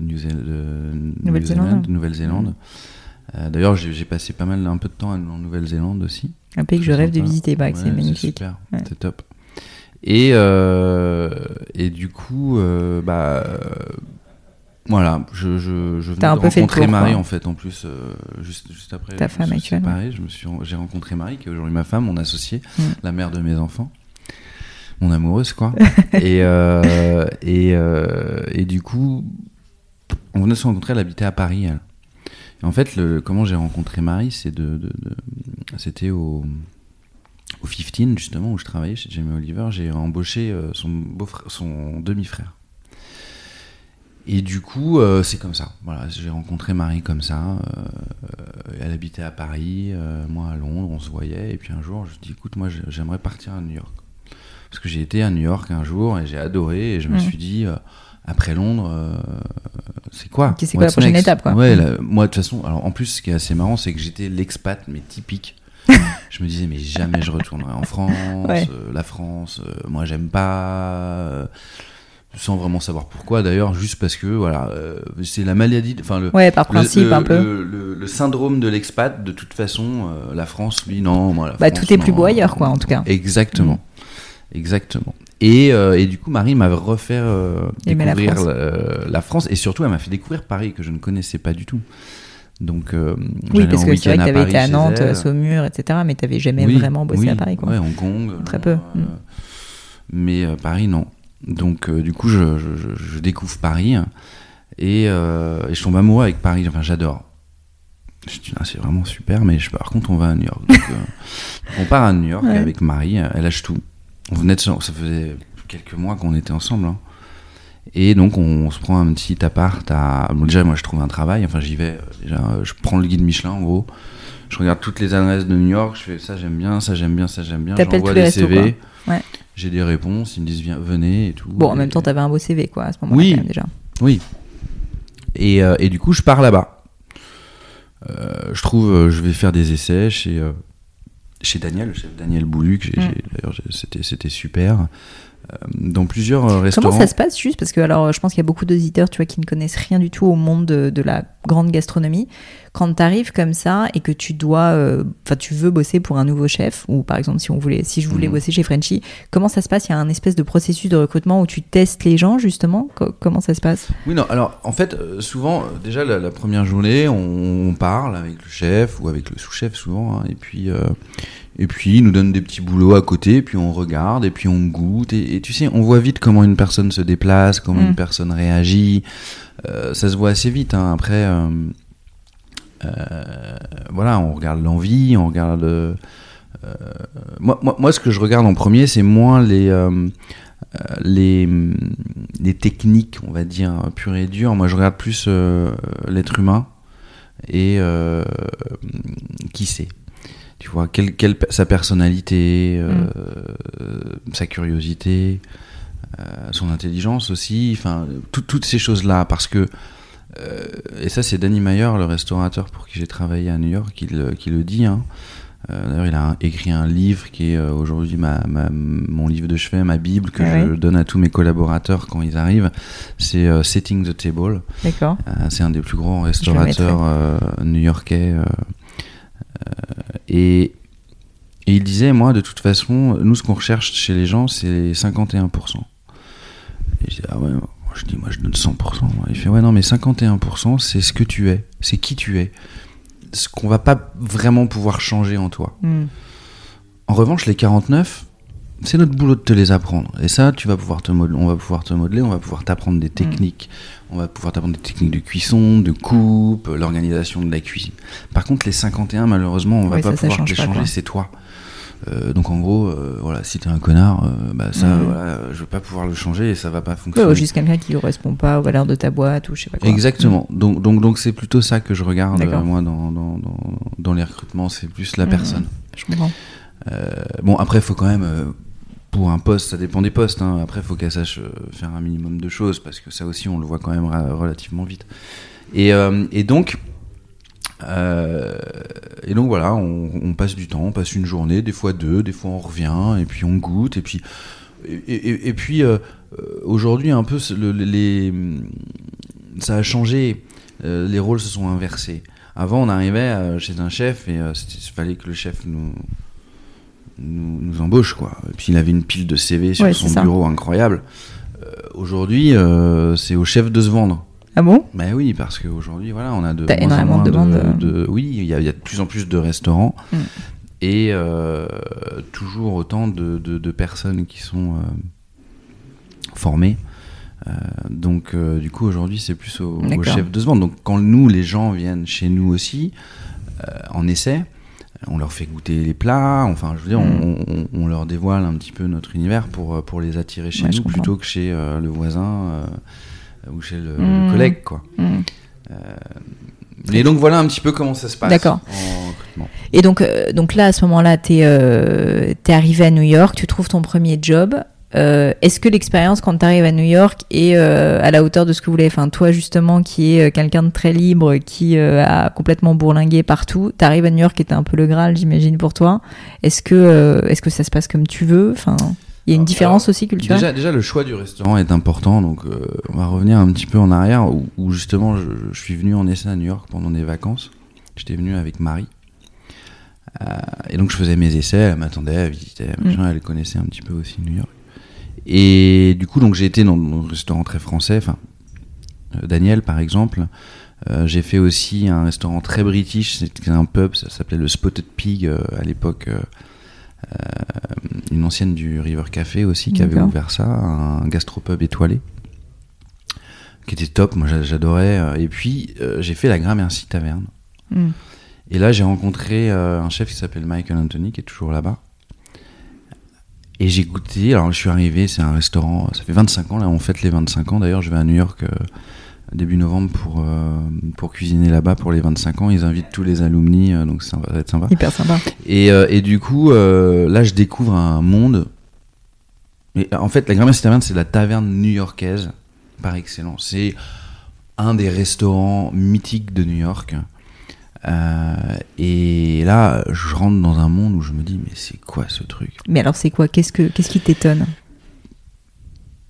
euh, Nouvelle-Zélande. de Nouvelle-Zélande. Euh, D'ailleurs, j'ai passé pas mal un peu de temps en Nouvelle-Zélande aussi. Un pays que je rêve de visiter, bah, que c'est Ouais, magnifique. Ouais. c'est top. Et, euh, et du coup, euh, bah, euh, voilà, je, je, je venais un de peu rencontrer tour, Marie quoi. en fait, en plus, euh, juste, juste après. Ta femme actuelle, séparé, je me suis, j'ai rencontré Marie, qui est aujourd'hui ma femme, mon associée, Mm. la mère de mes enfants, mon amoureuse, quoi. et, euh, et, euh, et du coup, on venait de se rencontrer, elle habitait à Paris. elle. Et en fait, le, comment j'ai rencontré Marie, c'est de, de- de- c'était au, au 15 justement où je travaillais chez Jamie Oliver. J'ai embauché son beau-frère, son demi-frère. Et du coup, euh, c'est comme ça. Voilà, j'ai rencontré Marie comme ça. euh, elle habitait à Paris, euh, moi à Londres, on se voyait. Et puis un jour, je dis, écoute, moi, j'ai- j'aimerais partir à New York. parce que j'ai été à New York un jour et j'ai adoré et je me Mm. suis dit après Londres, c'est quoi? C'est quoi la prochaine next? étape, quoi? Ouais, Mm. moi de toute façon, alors en plus ce qui est assez marrant, c'est que j'étais l'expat mais typique. je me disais mais jamais je retournerai en France, Ouais. la France, moi j'aime pas. Sans vraiment savoir pourquoi d'ailleurs, juste parce que voilà, euh, c'est la maladie, enfin le, Ouais, par principe, le, un peu. Le, syndrome de l'expat, de toute façon, euh, la France, lui, non. Moi, la Bah, France, tout est plus beau ailleurs, quoi, en tout cas. Exactement. Exactement. Et, euh, et du coup, Marie m'a refait la découvrir France. la, la France. Et surtout, elle m'a fait découvrir Paris, que je ne connaissais pas du tout. Donc, euh, Oui, parce que c'est vrai que à t'avais été à Nantes, elle. à Saumur, etc., mais t'avais jamais Oui, vraiment bossé oui, à Paris, quoi. Ouais, Hong Kong. Très non, peu. euh, Mm. Mais euh, Paris, non. Donc, euh, du coup, je, je, je- je découvre Paris et, euh, et je tombe amoureux avec Paris. Enfin, j'adore. Je dis, ah, c'est vraiment super, mais je, par contre, on va à New York. Donc, euh, on part à New York Ouais. avec Marie. Elle lâche tout. On venait de, ça faisait quelques mois qu'on était ensemble. hein. Et donc, on, se prend un petit appart à. Bon, déjà, moi, je trouve un travail. Enfin, j'y vais. Déjà, je prends le guide Michelin, en gros. Je regarde toutes les adresses de New York. Je fais ça, j'aime bien, ça, j'aime bien, ça, j'aime bien. J'envoie des CV. quoi. Ouais. J'ai des réponses. Ils me disent, viens, venez et tout. Bon, en Et- même temps, t'avais un beau CV, quoi, à ce moment-là, Oui. quand même, déjà. oui. Et, euh, et du coup, je pars là-bas. Euh, je trouve, euh, je vais faire des essais chez, chez Daniel, le chef Daniel Boulu, que j'ai, Mm. j'ai- d'ailleurs, c'était super. Euh, dans plusieurs euh, restaurants. Comment ça se passe juste? Parce que alors, je pense qu'il y a beaucoup d'auditeurs, tu vois, qui ne connaissent rien du tout au monde de, de la grande gastronomie. Quand tu arrives comme ça et que tu dois, euh, enfin, tu veux bosser pour un nouveau chef, ou par exemple, si on voulait, si je voulais Mhm. bosser chez Frenchy, comment ça se passe? Il y a un espèce de processus de recrutement où tu testes les gens justement? Co- comment ça se passe? Oui, non, alors en fait, souvent, déjà la, la première journée, on, on parle avec le chef ou avec le sous-chef souvent, hein, et puis. euh, et puis il nous donne des petits boulots à côté, puis on regarde, et puis on goûte, et, et tu sais, on voit vite comment une personne se déplace, comment Mm. une personne réagit. Euh, ça se voit assez vite. hein. Après, euh, euh, voilà, on regarde l'envie, on regarde. moi, moi, moi, ce que je regarde en premier, c'est moins les euh, euh, les les techniques, on va dire pures et dures. Moi, je regarde plus l'être humain et qui c'est. Tu vois, quelle, quelle sa personnalité, euh, sa curiosité, euh, son intelligence aussi, enfin, tout- toutes ces choses-là, parce que euh, et ça, c'est Danny Meyer, le restaurateur pour qui j'ai travaillé à New York, qui le, qui le dit. Hein. Euh, D'ailleurs, il a un- écrit un livre qui est euh, aujourd'hui ma, ma- mon livre de chevet, ma bible que Ah je donne à tous mes collaborateurs quand ils arrivent. C'est euh, Setting the Table. D'accord. Euh, c'est un des plus grands restaurateurs euh, new-yorkais. Euh, et, et il disait, moi, de toute façon, nous, ce qu'on recherche chez les gens, c'est les 51%. Et je dis, ah ouais, moi, je dis, moi, je donne 100%. moi. Il fait, ouais, non, mais 51%, c'est ce que tu es, c'est qui tu es. Ce qu'on va pas vraiment pouvoir changer en toi. Hmm. En revanche, les 49, c'est notre boulot de te les apprendre. Et ça, tu vas pouvoir te modeler, on va pouvoir te modeler, on va pouvoir t'apprendre des techniques. On va pouvoir t'apprendre des techniques de cuisson, de coupe, l'organisation de la cuisine. Par contre, les 51, malheureusement, on va Ouais, pas ça, pouvoir les changer, c'est toi. Euh, donc en gros, euh, voilà, si t'es un connard, euh, bah ça, voilà, je vais pas pouvoir le changer et ça va pas Ouais, fonctionner. ou juste quelqu'un qui ne correspond pas aux valeurs de ta boîte ou je sais pas quoi. Exactement. Donc donc donc c'est plutôt ça que je regarde euh, moi dans, dans, dans, dans les recrutements, c'est plus la personne. Je comprends. Euh, bon, après, il faut quand même, euh, pour un poste, ça dépend des postes. hein. Après, il faut qu'elle sache euh, faire un minimum de choses, parce que ça aussi, on le voit quand même relativement vite. Et, euh, donc, euh, et donc voilà, on, passe du temps, on passe une journée, des fois deux, des fois on revient, et puis on goûte, et puis, et, puis aujourd'hui, un peu, les, ça a changé. Les rôles se sont inversés. Avant, on arrivait chez un chef et il fallait que le chef nous, nous, nous embauche, quoi. Et puis il avait une pile de CV sur Ouais, son bureau incroyable. Euh, aujourd'hui, euh, c'est au chef de se vendre. Ah bon? Ben oui, parce qu'aujourd'hui, voilà, on a de moins en énormément moins de demandes, euh. de- oui, il y, a il y a de plus en plus de restaurants Mm. et euh, toujours autant de, personnes qui sont formées. Donc, du coup, aujourd'hui, c'est plus au, au chef de se vendre. Donc, quand nous, les gens viennent chez nous aussi, en essai, on leur fait goûter les plats. Enfin, je veux dire, Mm. on, on- on leur dévoile un petit peu notre univers pour, euh, pour les attirer chez Ouais, nous plutôt que chez euh, le voisin euh, ou chez le, le Mm. collègue, quoi. Hmm. Et donc voilà un petit peu comment ça se passe. D'accord. en. Et donc, donc là, à ce moment-là, tu es, arrivé à New York, tu trouves ton premier job. Euh, Est-ce que l'expérience quand tu arrives à New York est euh, à la hauteur de ce que vous voulez? Enfin, toi, justement, qui est euh, quelqu'un de très libre, qui euh, a complètement bourlingué partout, tu arrives à New York qui était un peu le Graal, j'imagine, pour toi. Est-ce que, est-ce que ça se passe comme tu veux? Enfin, il y a une Alors, différence aussi culturelle? Déjà, déjà, le choix du restaurant est important, donc on va revenir un petit peu en arrière, où, où justement je, je suis venu en essai à New York pendant des vacances. J'étais venu avec Marie. Et donc je faisais mes essais, elle m'attendait, elle visitait, machin, elle connaissait un petit peu aussi New York. Et du coup, donc j'ai été dans, un restaurant très français, enfin, euh, Daniel par exemple. Euh, j'ai fait aussi un restaurant très british, c'était un pub, ça s'appelait le Spotted Pig euh, à l'époque. une ancienne du River Café aussi qui avait ouvert ça, un gastropub étoilé, qui était top, moi j'a- j'adorais. Et puis j'ai fait la Gramercy Taverne. Hmm. Et là j'ai rencontré un chef qui s'appelle Michael Anthony, qui est toujours là-bas. Et j'ai goûté, alors je suis arrivé, c'est un restaurant, ça fait 25 ans, là on fête les 25 ans, d'ailleurs je vais à New York euh, début novembre pour, euh, pour cuisiner là-bas pour les 25 ans, ils invitent tous les alumni, euh, donc ça va être sympa. Hyper sympa. Et, et du coup, là, je découvre un monde. Et, en fait, la Gramercy Taverne, c'est la taverne new-yorkaise par excellence. C'est un des restaurants mythiques de New York. Euh, et là, je rentre dans un monde où je me dis, mais c'est quoi ce truc? Mais alors, c'est quoi? Qu'est-ce que, qu'est-ce qui t'étonne?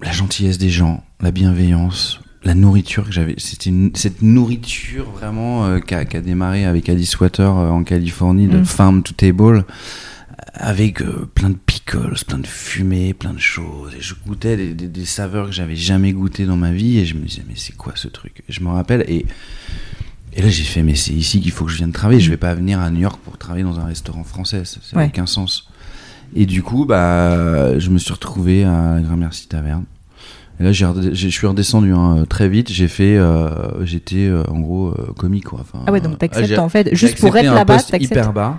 La gentillesse des gens, la bienveillance, la nourriture que j'avais. C'était cette nourriture vraiment euh, qui a, démarré avec Alice Water euh, en Californie, de Mm. farm to table, avec euh, plein de pickles, plein de fumée, plein de choses. Et je goûtais des, des- des saveurs que j'avais jamais goûtées dans ma vie et je me disais, mais c'est quoi ce truc? Je me rappelle et. Et là, j'ai fait, mais c'est ici qu'il faut que je vienne travailler. Je vais pas venir à New York pour travailler dans un restaurant français. Ça n'a Ouais. aucun sens. Et du coup, bah, je me suis retrouvé à la Gramercy Taverne. Et là, je suis redescendu hein, très vite. J'ai fait, euh, j'étais euh, en gros euh, comique quoi. Enfin, Ah ouais, donc t'acceptes en fait, juste pour être là-bas, t'acceptes. hyper bas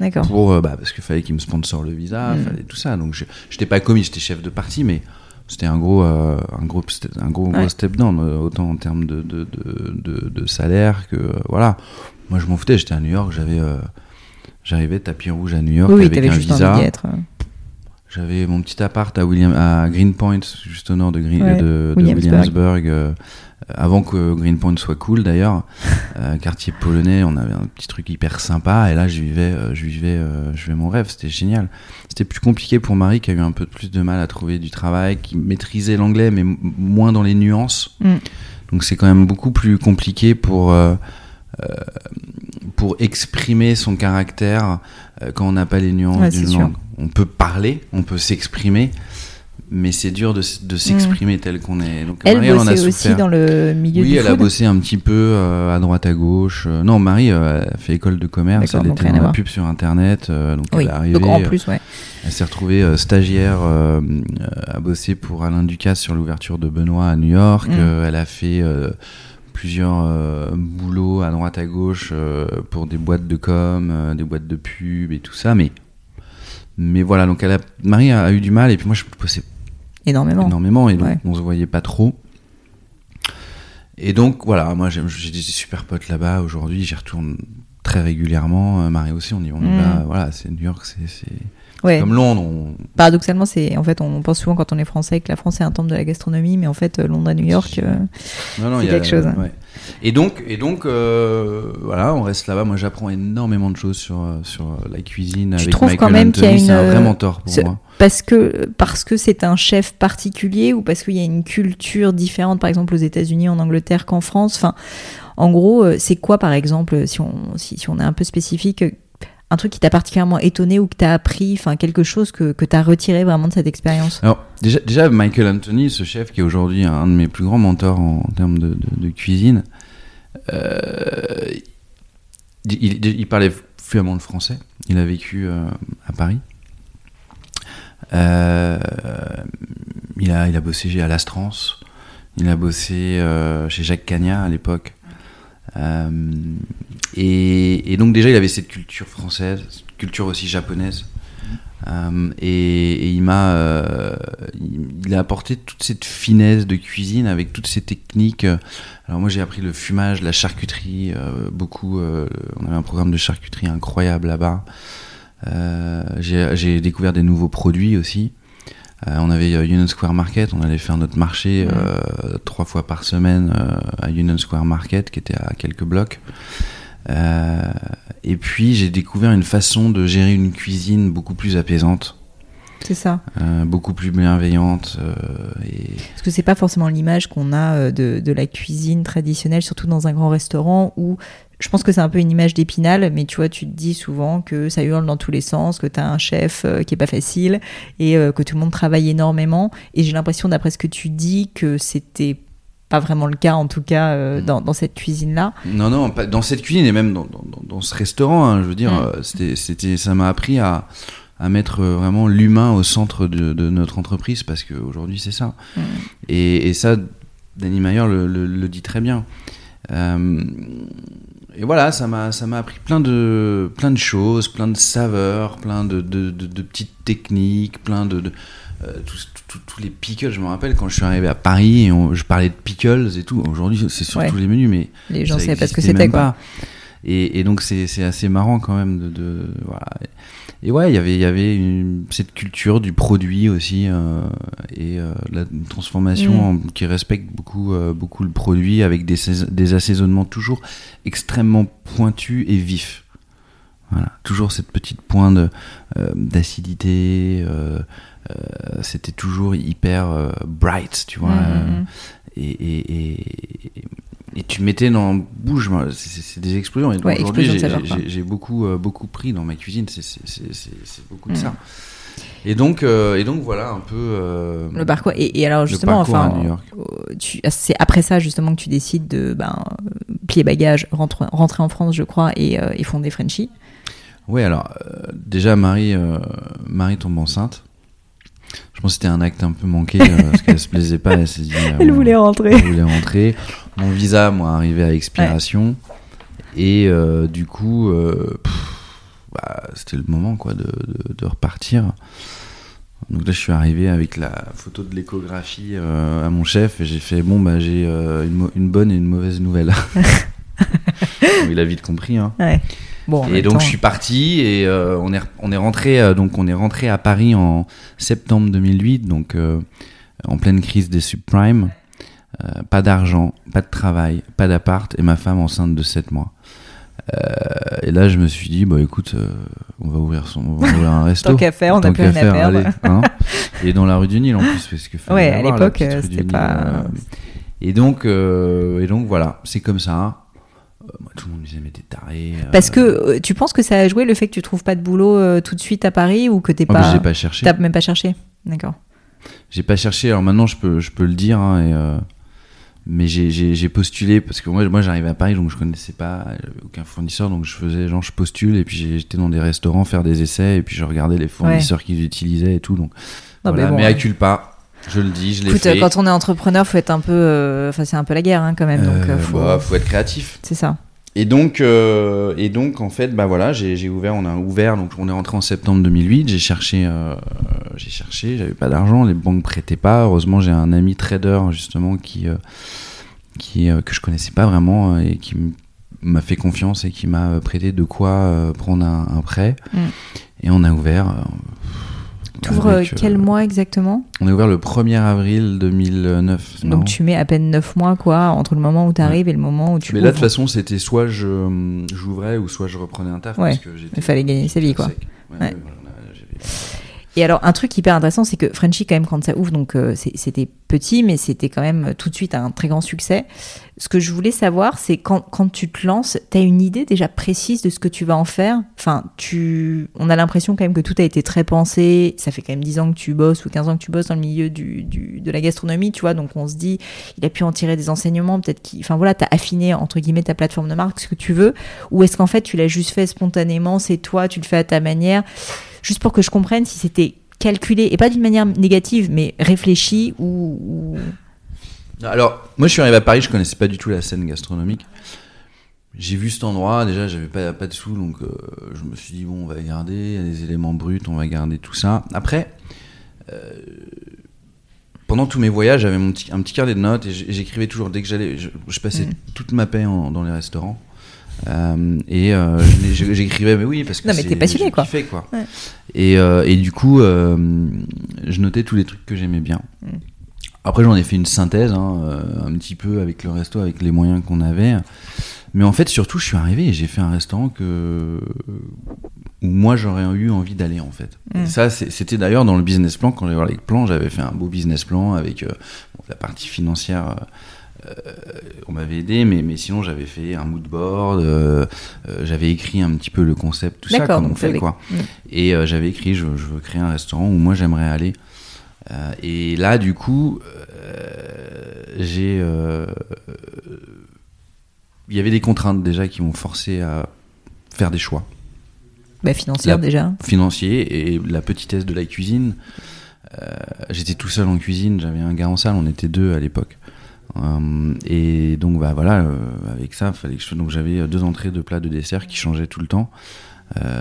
D'accord. pour euh, bah, parce qu'il fallait qu'il me sponsor le visa, Mm. fallait tout ça. Donc je- j'étais pas comique, j'étais chef de parti, mais c'était un gros, euh, un gros, step- un gros, step down, euh, autant en termes de de, de, salaire que euh, voilà. Moi, je m'en foutais. J'étais à New York, j'avais, euh, j'arrivais tapis rouge à New York Oui, avec un juste visa. J'avais mon petit appart à, William, à Greenpoint, juste au nord de, Green, Ouais, de, de Williamsburg. Williamsburg, avant que Greenpoint soit cool d'ailleurs. Euh, quartier polonais, on avait un petit truc hyper sympa. Et là, je vivais, euh, je vivais, euh, je vivais mon rêve. C'était génial. C'était plus compliqué pour Marie qui a eu un peu plus de mal à trouver du travail, qui maîtrisait l'anglais, mais moins dans les nuances. Mm. Donc c'est quand même beaucoup plus compliqué pour. euh, euh, pour exprimer son caractère euh, quand on n'a pas les nuances Ouais, d'une langue. On peut parler, on peut s'exprimer, mais c'est dur de, de s'exprimer tel qu'on est. Donc Elle Marie, elle en a bossait aussi dans le milieu Oui, du elle a bossé un petit peu euh, à droite à gauche. Euh, non, Marie euh, elle a fait école de commerce, elle donc était dans la pub sur internet, euh, donc Oui, elle est arrivée. donc en plus, ouais. elle s'est retrouvée stagiaire à bosser pour Alain Ducasse sur l'ouverture de Benoît à New York. Mm. Elle a fait plusieurs euh, boulots à droite à gauche euh, pour des boîtes de com, euh, des boîtes de pub et tout ça. Mais, mais voilà, donc elle a, Marie a, eu du mal et puis moi je bossais Énormément. énormément et donc Ouais. on se voyait pas trop. Et donc voilà, moi j'ai des super potes là-bas aujourd'hui, j'y retourne très régulièrement. Euh, Marie aussi, on y, on Mm. va. Voilà, c'est New York, c'est Ouais. comme Londres. on- Paradoxalement, c'est en fait, on pense souvent quand on est français que la France est un temple de la gastronomie, mais en fait, euh, Londres à New York, euh, C'est quelque chose, hein. ouais. Et donc, et donc euh, voilà, on reste là-bas. Moi, j'apprends énormément de choses sur, euh, sur euh, la cuisine. Tu avec trouves Michael quand même qu'il y a une, C'est un vrai mentor pour moi. parce que parce que c'est un chef particulier ou parce qu'il y a une culture différente, par exemple aux États-Unis, en Angleterre qu'en France? Enfin, en gros, c'est quoi, par exemple, si on si, si on est un peu spécifique, un truc qui t'a particulièrement étonné ou que t'as appris, quelque chose que que t'as retiré vraiment de cette expérience? Alors, déjà, Michael Anthony, ce chef qui est aujourd'hui un de mes plus grands mentors en, termes de, cuisine, euh, il, parlait fluemment le français. Il a vécu euh, à Paris. Euh, il, a, bossé à l'Astrance. Il a bossé chez Jacques Cagnat à l'époque. Euh, et, donc déjà, il avait cette culture française, cette culture aussi japonaise. Euh, et, il m'a, euh, il, a apporté toute cette finesse de cuisine avec toutes ces techniques. Alors moi j'ai appris le fumage, la charcuterie, beaucoup. on avait un programme de charcuterie incroyable là-bas. J'ai découvert des nouveaux produits aussi. Euh, on avait euh, Union Square Market, on allait faire notre marché euh, trois fois par semaine à Union Square Market, qui était à quelques blocs. Et puis j'ai découvert une façon de gérer une cuisine beaucoup plus apaisante, C'est ça. euh, beaucoup plus bienveillante. euh, et Parce que c'est pas forcément l'image qu'on a de, de la cuisine traditionnelle, surtout dans un grand restaurant où je pense que c'est un peu une image d'épinal, mais tu vois, tu te dis souvent que ça hurle dans tous les sens, que tu as un chef euh, qui est pas facile et euh, que tout le monde travaille énormément. Et j'ai l'impression, d'après ce que tu dis, que c'était pas vraiment le cas, en tout cas, euh, dans, dans cette cuisine-là. Non, non, pas- dans cette cuisine et même dans, dans- ce restaurant, hein, je veux dire, Mm. c'était, c'était, ça m'a appris à, à mettre vraiment l'humain au centre de, de notre entreprise parce qu'aujourd'hui c'est ça. Mm. Et, et ça, Danny Mayer le, le- le dit très bien. Euh, et voilà, ça m'a, ça m'a appris plein de, plein de choses, plein de saveurs, plein de, de, de- de petites techniques, plein de, euh, tous, les pickles. Je me rappelle quand je suis arrivé à Paris, et on- je parlais de pickles et tout. Aujourd'hui, c'est sur Ouais. tous les menus, mais Les gens ça savaient pas ce que c'était, quoi. pas. Et, et donc c'est assez marrant quand même de, de- voilà. Et ouais, il y avait il y avait une- cette culture du produit aussi euh, et euh, la transformation Mm. en- qui respecte beaucoup euh, beaucoup le produit avec des sais- des assaisonnements toujours extrêmement pointus et vifs. Voilà, toujours cette petite pointe d'acidité. C'était toujours hyper bright, tu vois. Mm, mm, et, et, et, et tu mettais dans moi, c'est- des explosions. Et Ouais, aujourd'hui, j'ai- beaucoup, euh, beaucoup pris dans ma cuisine. C'est- beaucoup de Mm. ça. Et donc, euh, et donc voilà un peu. euh, Le parcours. Et, et alors, justement, enfin, tu- c'est après ça, justement, que tu décides de ben, plier bagage, rentre- rentrer en France, je crois, et, et fonder Frenchy. Oui, alors déjà Marie, Marie tombe enceinte. Je pense que c'était un acte un peu manqué parce qu'elle se plaisait pas. Elle s'est dit. Elle voulait rentrer. Elle voulait rentrer. Mon visa, moi, arrivait à expiration. Et euh, du coup, euh, bah, c'était le moment quoi, de, de- de repartir. Donc là, je suis arrivé avec la photo de l'échographie euh, à mon chef et j'ai fait bon, bah, j'ai euh, une, une bonne et une mauvaise nouvelle. Il a vite compris. Hein. Ouais. Bon, Et donc temps, je suis parti et euh, on est on est rentré euh, donc on est rentré à Paris en septembre 2008 donc euh, en pleine crise des subprimes Euh, pas d'argent pas de travail pas d'appart et ma femme enceinte de 7 mois Euh, et là je me suis dit bah écoute euh, on va ouvrir son on va ouvrir un resto Tant qu'à faire, on n'a plus rien à faire, perdre. allez, hein. et dans la rue du Nil en plus parce que Ouais, à l'époque, c'était pas- euh, et donc et donc voilà c'est comme ça moi, tout le monde me disait mais t'es taré Parce que tu penses que ça a joué le fait que tu trouves pas de boulot tout de suite à Paris ou que t'es oh, pas. j'ai pas cherché T'as même pas cherché. D'accord. J'ai pas cherché, alors maintenant je peux, je peux le dire, hein, et, mais j'ai- postulé parce que moi, moi j'arrivais à Paris donc je connaissais pas j'avais aucun fournisseur donc je faisais genre je postule et puis j'étais dans des restaurants faire des essais et puis je regardais les fournisseurs qu'ils utilisaient et tout donc Non, voilà, mais bon, mais ouais. accule pas, je le dis, je l'ai Écoute, fait. euh, quand on est entrepreneur, faut être un peu. euh, Enfin, c'est un peu la guerre hein, quand même. donc, Euh, euh, faut... bah, faut être créatif. C'est ça. Et donc, euh, et donc en fait, bah voilà, j'ai ouvert, on a ouvert, donc on est rentré en septembre 2008. J'ai cherché, euh, j'ai cherché, j'avais pas d'argent, les banques prêtaient pas. Heureusement, j'ai un ami trader justement qui, euh, qui que je connaissais pas vraiment et qui m'a fait confiance et qui m'a prêté de quoi prendre un, un prêt. Mm. Et on a ouvert. T'ouvres euh, quel euh, mois exactement On a ouvert le 1er avril 2009. c'est marrant. Donc tu mets à peine 9 mois quoi entre le moment où tu arrives et le moment où tu Mais là, de toute façon, c'était soit je euh, j'ouvrais ou soit je reprenais un taf Ouais. parce que. Il fallait gagner sa vie, quoi. Ouais, voilà, Et alors un truc hyper intéressant c'est que Frenchy quand même quand ça ouvre donc euh, c'était petit mais c'était quand même euh, tout de suite un très grand succès. Ce que je voulais savoir c'est quand, quand tu te lances, tu as une idée déjà précise de ce que tu vas en faire? Enfin, tu on a l'impression quand même que tout a été très pensé, ça fait quand même 10 ans que tu bosses ou 15 ans que tu bosses dans le milieu du, du- de la gastronomie, tu vois, donc on se dit il a pu en tirer des enseignements, peut-être qu'il enfin voilà, tu as affiné entre guillemets ta plateforme de marque ce que tu veux. Ou est-ce qu'en fait tu l'as juste fait spontanément, c'est toi, tu le fais à ta manière? Juste pour que je comprenne si c'était calculé et pas d'une manière négative mais réfléchi ou, ou- Alors, moi, je suis arrivé à Paris, je connaissais pas du tout la scène gastronomique. j'ai vu cet endroit, déjà j'avais pas, pas de sous, donc euh, je me suis dit bon on va garder, il y a des éléments bruts, on va garder tout ça. Après, euh, pendant tous mes voyages, j'avais mon petit, un petit carnet de notes et j'écrivais toujours dès que j'allais, je, passais mm. toute ma paix dans les restaurants. Euh, et euh, j'écrivais mais oui parce que non mais t'es passionné quoi. Kiffais, quoi. Ouais. Et, euh, et du coup je notais tous les trucs que j'aimais bien. Mm. Après j'en ai fait une synthèse hein, un petit peu avec le resto avec les moyens qu'on avait. Mais en fait, surtout, je suis arrivé et j'ai fait un restaurant que où moi j'aurais eu envie d'aller en fait. Et mm. ça, c'était d'ailleurs dans le business plan. Quand j'ai voir les plans, j'avais fait un beau business plan avec euh, la partie financière. Euh, on m'avait aidé, mais, mais sinon j'avais fait un mood board, euh, j'avais écrit un petit peu le concept, tout ça, comme on fait quoi. Mm. Et j'avais écrit, je, je, veux créer un restaurant où moi j'aimerais aller. et là, du coup, j'ai il y avait des contraintes déjà qui m'ont forcé à faire des choix. Bah, financière déjà. Financier et la petitesse de la cuisine. Euh, j'étais tout seul en cuisine, j'avais un gars en salle, on était deux à l'époque. Euh, et donc bah voilà, euh, avec ça, fallait que je... donc j'avais deux entrées, de plats, de dessert qui changeaient tout le temps,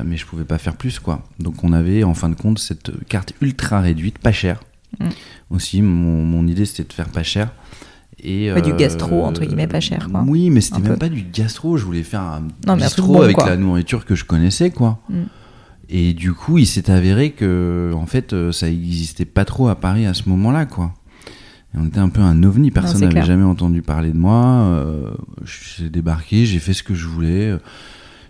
mais je pouvais pas faire plus quoi. Donc on avait en fin de compte cette carte ultra réduite, pas chère. Mm. Aussi, mon, mon idée c'était de faire pas cher et, du euh, gastro, entre guillemets, pas cher. Quoi. Oui, mais c'était même pas du gastro. Je voulais faire un non, bistrot avec la nourriture que je connaissais, quoi. Mm. Et du coup, il s'est avéré que, en fait, euh, ça existait pas trop à Paris à ce moment-là, quoi. Et on était un peu un ovni. Personne n'avait jamais entendu parler de moi. Euh, j'ai débarqué, j'ai fait ce que je voulais.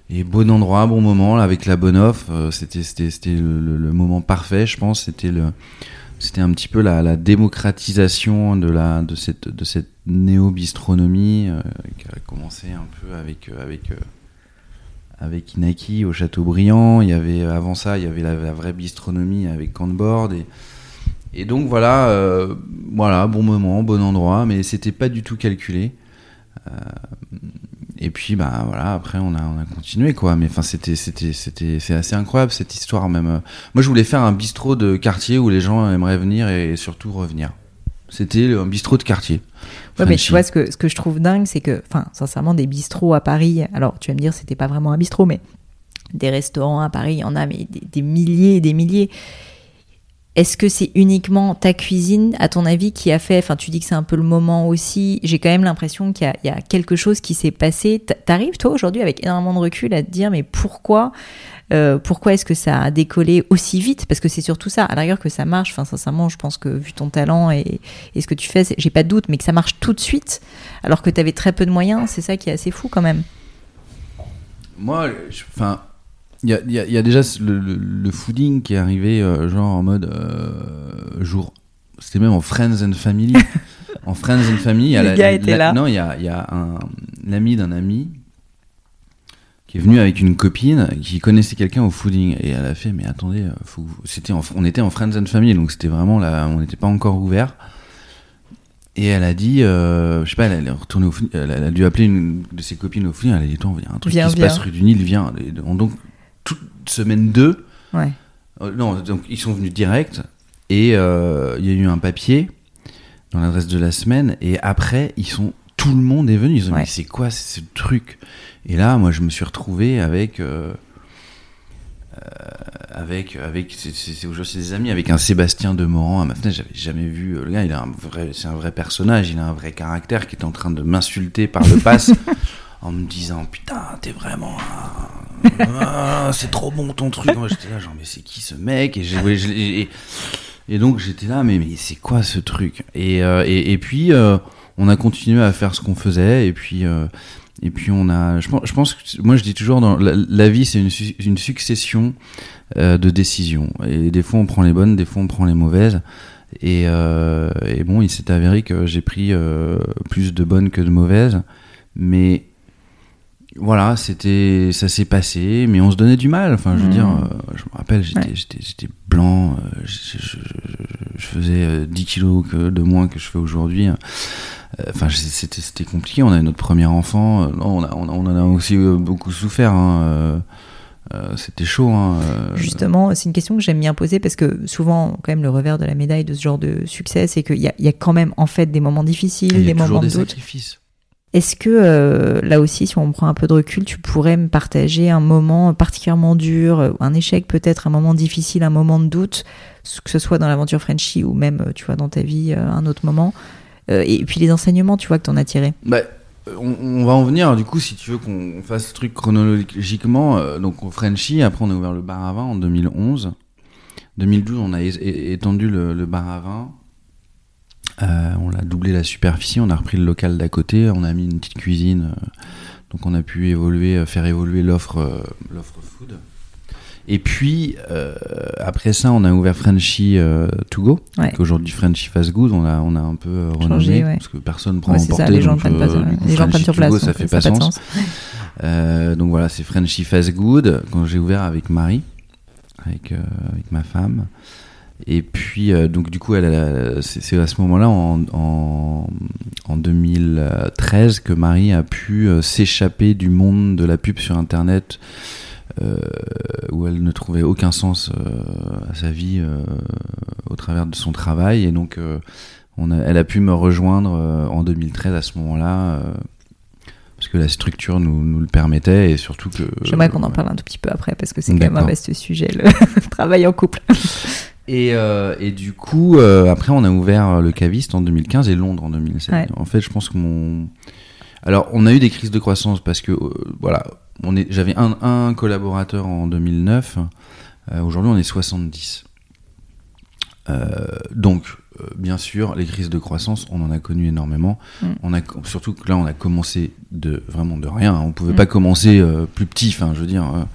Et bon endroit, bon moment, avec la bonne offre. C'était, c'était, le, le, moment parfait, je pense. C'était le c'était un petit peu la, démocratisation de, la, de cette, de cette néo-bistronomie euh, qui a commencé un peu avec, euh, avec, euh, avec Inaki au Châteaubriand. Il y avait, avant ça, il y avait la, vraie bistronomie avec Candboard. Et, et donc voilà, voilà, bon moment, bon endroit, mais c'était pas du tout calculé. Et puis bah voilà, après on a on a continué quoi. Mais enfin c'était c'était c'était c'est assez incroyable cette histoire même. Moi je voulais faire un bistrot de quartier où les gens aimeraient venir et surtout revenir. C'était un bistrot de quartier. Ouais, mais tu vois ce que ce que je trouve dingue, c'est que enfin sincèrement des bistrots à Paris. Alors tu vas me dire c'était pas vraiment un bistrot, mais des restaurants à Paris, il y en a mais des, des milliers et des milliers. Est-ce que c'est uniquement ta cuisine, à ton avis, qui a fait, enfin tu dis que c'est un peu le moment aussi, j'ai quand même l'impression qu'il y, a quelque chose qui s'est passé. T'arrives toi aujourd'hui avec énormément de recul à te dire mais pourquoi euh, pourquoi est-ce que ça a décollé aussi vite? Parce que c'est surtout ça, à l'arrière que ça marche. Enfin, sincèrement, je pense que vu ton talent et, ce que tu fais, j'ai pas de doute, mais que ça marche tout de suite, alors que tu avais très peu de moyens, c'est ça qui est assez fou quand même. Moi, enfin, il y a, déjà le, le, fooding qui est arrivé, euh, genre en mode euh, jour. C'était même en Friends and Family. en Friends and Family, il y a gars était là. Non, il y a, y a un l'ami d'un ami qui est venu avec une copine qui connaissait quelqu'un au fooding et elle a fait mais attendez, euh, faut, c'était on était en Friends and Family donc c'était vraiment là, on n'était pas encore ouvert. Et elle a dit, euh, je sais pas, elle, est retournée au elle, a dû appeler une de ses copines au fooding, elle a dit, attends, il y a un truc qui se passe rue du Nil, viens. donc, toute semaine 2. Ouais. Euh, non, donc ils sont venus direct et euh, il y a eu un papier dans l'adresse de la semaine et après ils sont tout le monde est venu. Ils ont dit c'est quoi ce truc? Et là moi je me suis retrouvé avec euh, avec avec c'est aujourd'hui des amis avec un Sébastien Demorand à ma fenêtre. J'avais jamais vu le gars il a un vrai c'est un vrai personnage il a un vrai caractère qui est en train de m'insulter par le passe en me disant putain t'es vraiment ah, c'est trop bon ton truc. J'étais là genre mais c'est qui ce mec? Et, donc j'étais là mais, mais c'est quoi ce truc? Et, euh, puis euh, on a continué à faire ce qu'on faisait. Et puis euh, et puis on a je pense, que moi je dis toujours dans la, vie c'est une, succession de décisions. Et des fois on prend les bonnes des fois on prend les mauvaises. Et bon il s'est avéré que j'ai pris plus de bonnes que de mauvaises. Mais voilà, c'était, ça s'est passé, mais on se donnait du mal. Enfin, je veux dire, mmh. euh, je me rappelle, j'étais, j'étais, blanc, euh, je, faisais 10 euh, kilos que, de moins que je fais aujourd'hui. Enfin, c'était, c'était compliqué. On avait notre premier enfant. on, a, on, en a aussi beaucoup souffert. Hein, c'était chaud. Hein, Justement, c'est une question que j'aime bien poser parce que souvent, quand même, le revers de la médaille de ce genre de succès, c'est qu'il y a, y a quand même en fait des moments difficiles, des moments de sacrifices. Est-ce que euh, là aussi, si on prend un peu de recul, tu pourrais me partager un moment particulièrement dur, un échec peut-être, un moment difficile, un moment de doute, que ce soit dans l'aventure Frenchy ou même, euh, tu vois, dans ta vie, euh, un autre moment, et puis les enseignements, tu vois, que tu en as tirés? Bah, on, va en venir, du coup, si tu veux qu'on fasse ce truc chronologiquement. donc, au Frenchy, après, on a ouvert le bar à vin en 2011. 2012, on a étendu le bar à vin. Euh, on a doublé la superficie, on a repris le local d'à côté, on a mis une petite cuisine, euh, donc on a pu évoluer, euh, faire évoluer l'offre, l'offre food. Et puis après ça, on a ouvert Frenchy To Go. Aujourd'hui, Frenchy Fast Good, on a on a un peu renommé parce que personne prend en portée. les gens prennent pas, les gens prennent sur place. ça fait pas, sens. donc voilà, c'est Frenchy Fast Good quand j'ai ouvert avec Marie, avec avec ma femme. Et puis, euh, donc, du coup, c'est à ce moment-là, en, en, 2013, que Marie a pu euh, s'échapper du monde de la pub sur Internet, euh, où elle ne trouvait aucun sens à sa vie au travers de son travail. Et donc, on a, elle a pu me rejoindre en 2013 à ce moment-là parce que la structure nous, nous, le permettait et surtout que. J'aimerais qu'on en parle un tout petit peu après parce que c'est quand même un vaste sujet, le travail en couple. Et, euh, et, du coup, euh, après, on a ouvert le Caviste en 2015 et Londres en 2017. En fait, je pense que mon. Alors, on a eu des crises de croissance parce que, euh, voilà, on est, j'avais un, un, collaborateur en 2009. Aujourd'hui, on est 70. donc, bien sûr, les crises de croissance, on en a connu énormément. Mm. On a, surtout que là, on a commencé de vraiment de rien. On pouvait mm. pas commencer plus petit, enfin, je veux dire.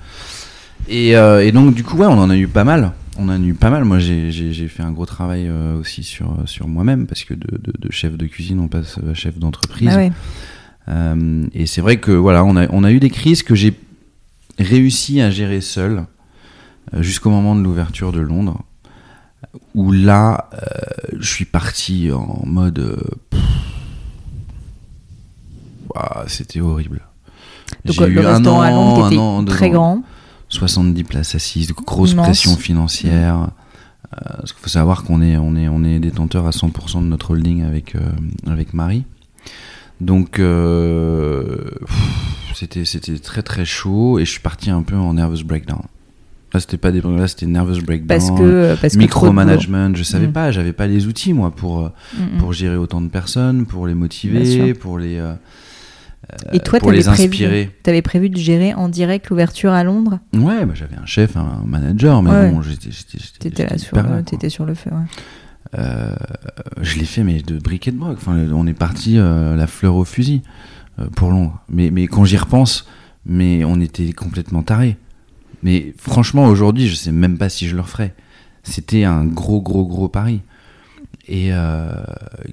Et, et, donc, du coup, ouais, on en a eu pas mal on a eu pas mal. Moi, j'ai fait un gros travail euh, aussi sur, sur moi-même, parce que de, chef de cuisine, on passe à chef d'entreprise. Ah euh, et c'est vrai que voilà, on a, on a eu des crises que j'ai réussi à gérer seul euh, jusqu'au moment de l'ouverture de Londres, où là, je suis parti en mode. C'était horrible. Donc le restaurant à Londres était très grand. 70 places assises, grosse pression financière. Euh, parce qu'il faut savoir qu'on est, on est, on est détenteur à 100% de notre holding avec, euh, avec Marie. Donc, euh, c'était, c'était très très chaud et je suis parti un peu en nervous breakdown. Là, c'était pas des là, c'était nervous breakdown. Parce que, parce micromanagement, je savais mm. pas, j'avais pas les outils moi pour, mm, mm. pour gérer autant de personnes, pour les motiver, pour les. Et toi, pour les inspirer. Tu avais prévu de gérer en direct l'ouverture à Londres? Ouais, bah, j'avais un chef, un manager, mais bon, j'étais. T'étais là sur, étais sur le feu, ouais. Euh, je l'ai fait, mais de briquet de broc. Enfin, on est parti euh, la fleur au fusil euh, pour Londres. Mais, mais quand j'y repense, mais on était complètement tarés. Mais franchement, aujourd'hui, je sais même pas si je le referais. C'était un gros, gros, gros pari. Et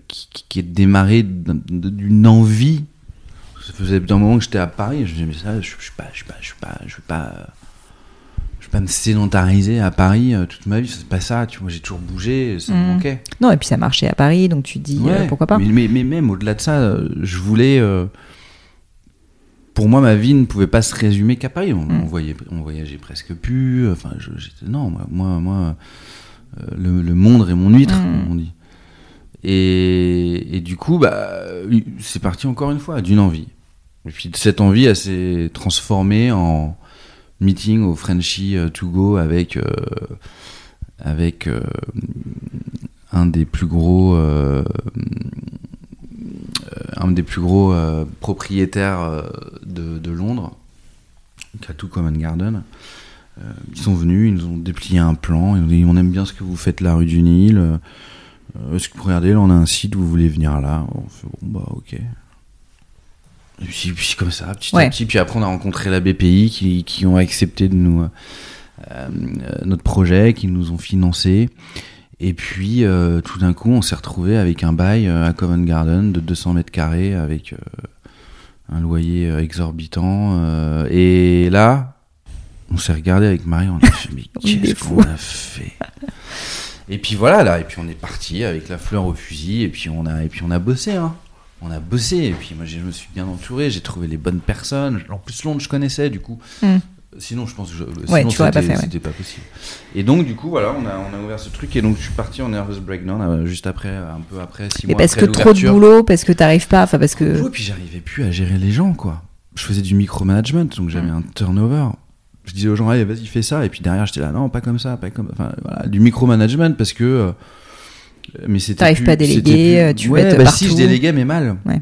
qui, qui, est démarré d'une envie ça faisait un moment que j'étais à Paris. Je me disais, mais ça, je, ne suis pas, je suis pas, je suis pas, je vais pas, je vais pas me sédentariser à Paris euh, toute ma vie. C'est pas ça. Tu vois, j'ai toujours bougé, ça me mm. manquait. Non, et puis ça marchait à Paris, donc tu te dis euh, pourquoi pas. Mais, mais, même au-delà de ça, euh, je voulais. pour moi, ma vie ne pouvait pas se résumer qu'à Paris. On, mm. voyait, on voyageait presque plus. Enfin, j'étais non, moi, moi, moi le, monde est mon huître, mm. on dit. Et, et, du coup, bah, c'est parti encore une fois d'une envie. Et puis cette envie, elle s'est transformée en meeting au Frenchy euh, to go avec, euh, avec euh, un des plus gros, un des plus gros propriétaires de, Londres, Catou Common Garden. ils sont venus, ils nous ont déplié un plan, ils ont dit on aime bien ce que vous faites la rue du Nil. Est-ce que vous regardez, là on a un site, vous voulez venir là? On fait bon bah ok. Et puis, puis, comme ça, petit à petit. Puis après, on a rencontré la BPI qui, qui ont accepté de nous euh, euh, notre projet, qui nous ont financé. Et puis, euh, tout d'un coup, on s'est retrouvé avec un bail à Covent Garden de 200 mètres carrés avec un loyer exorbitant. et là, on s'est regardé avec Marie, on a fait, mais qu'est-ce qu'on a fait? Et puis voilà, là, et puis on est parti avec la fleur au fusil, et puis on a, et puis on a bossé, hein on a bossé et puis moi je me suis bien entouré, j'ai trouvé les bonnes personnes. En plus Londres je connaissais du coup. Mm. Sinon, je pense que je, Ouais, sinon, c'était ouais. pas possible. Et donc, du coup, voilà, on a, on a ouvert ce truc et donc je suis parti en nervous breakdown euh, juste après, un peu après, six Mais mois parce que trop de boulot, parce que t'arrives pas, enfin parce que. Ouais, puis j'arrivais plus à gérer les gens, quoi. Je faisais du micromanagement, donc j'avais un turnover. Je disais aux gens, allez, vas-y, fais ça. Et puis derrière, j'étais là, non, pas comme ça, pas comme. Enfin, voilà, du micromanagement parce que. euh, mais c'était. T'arrives pas à déléguer, euh, tu ouais, être bah, si, je partout. déléguais, mais mal. Ouais.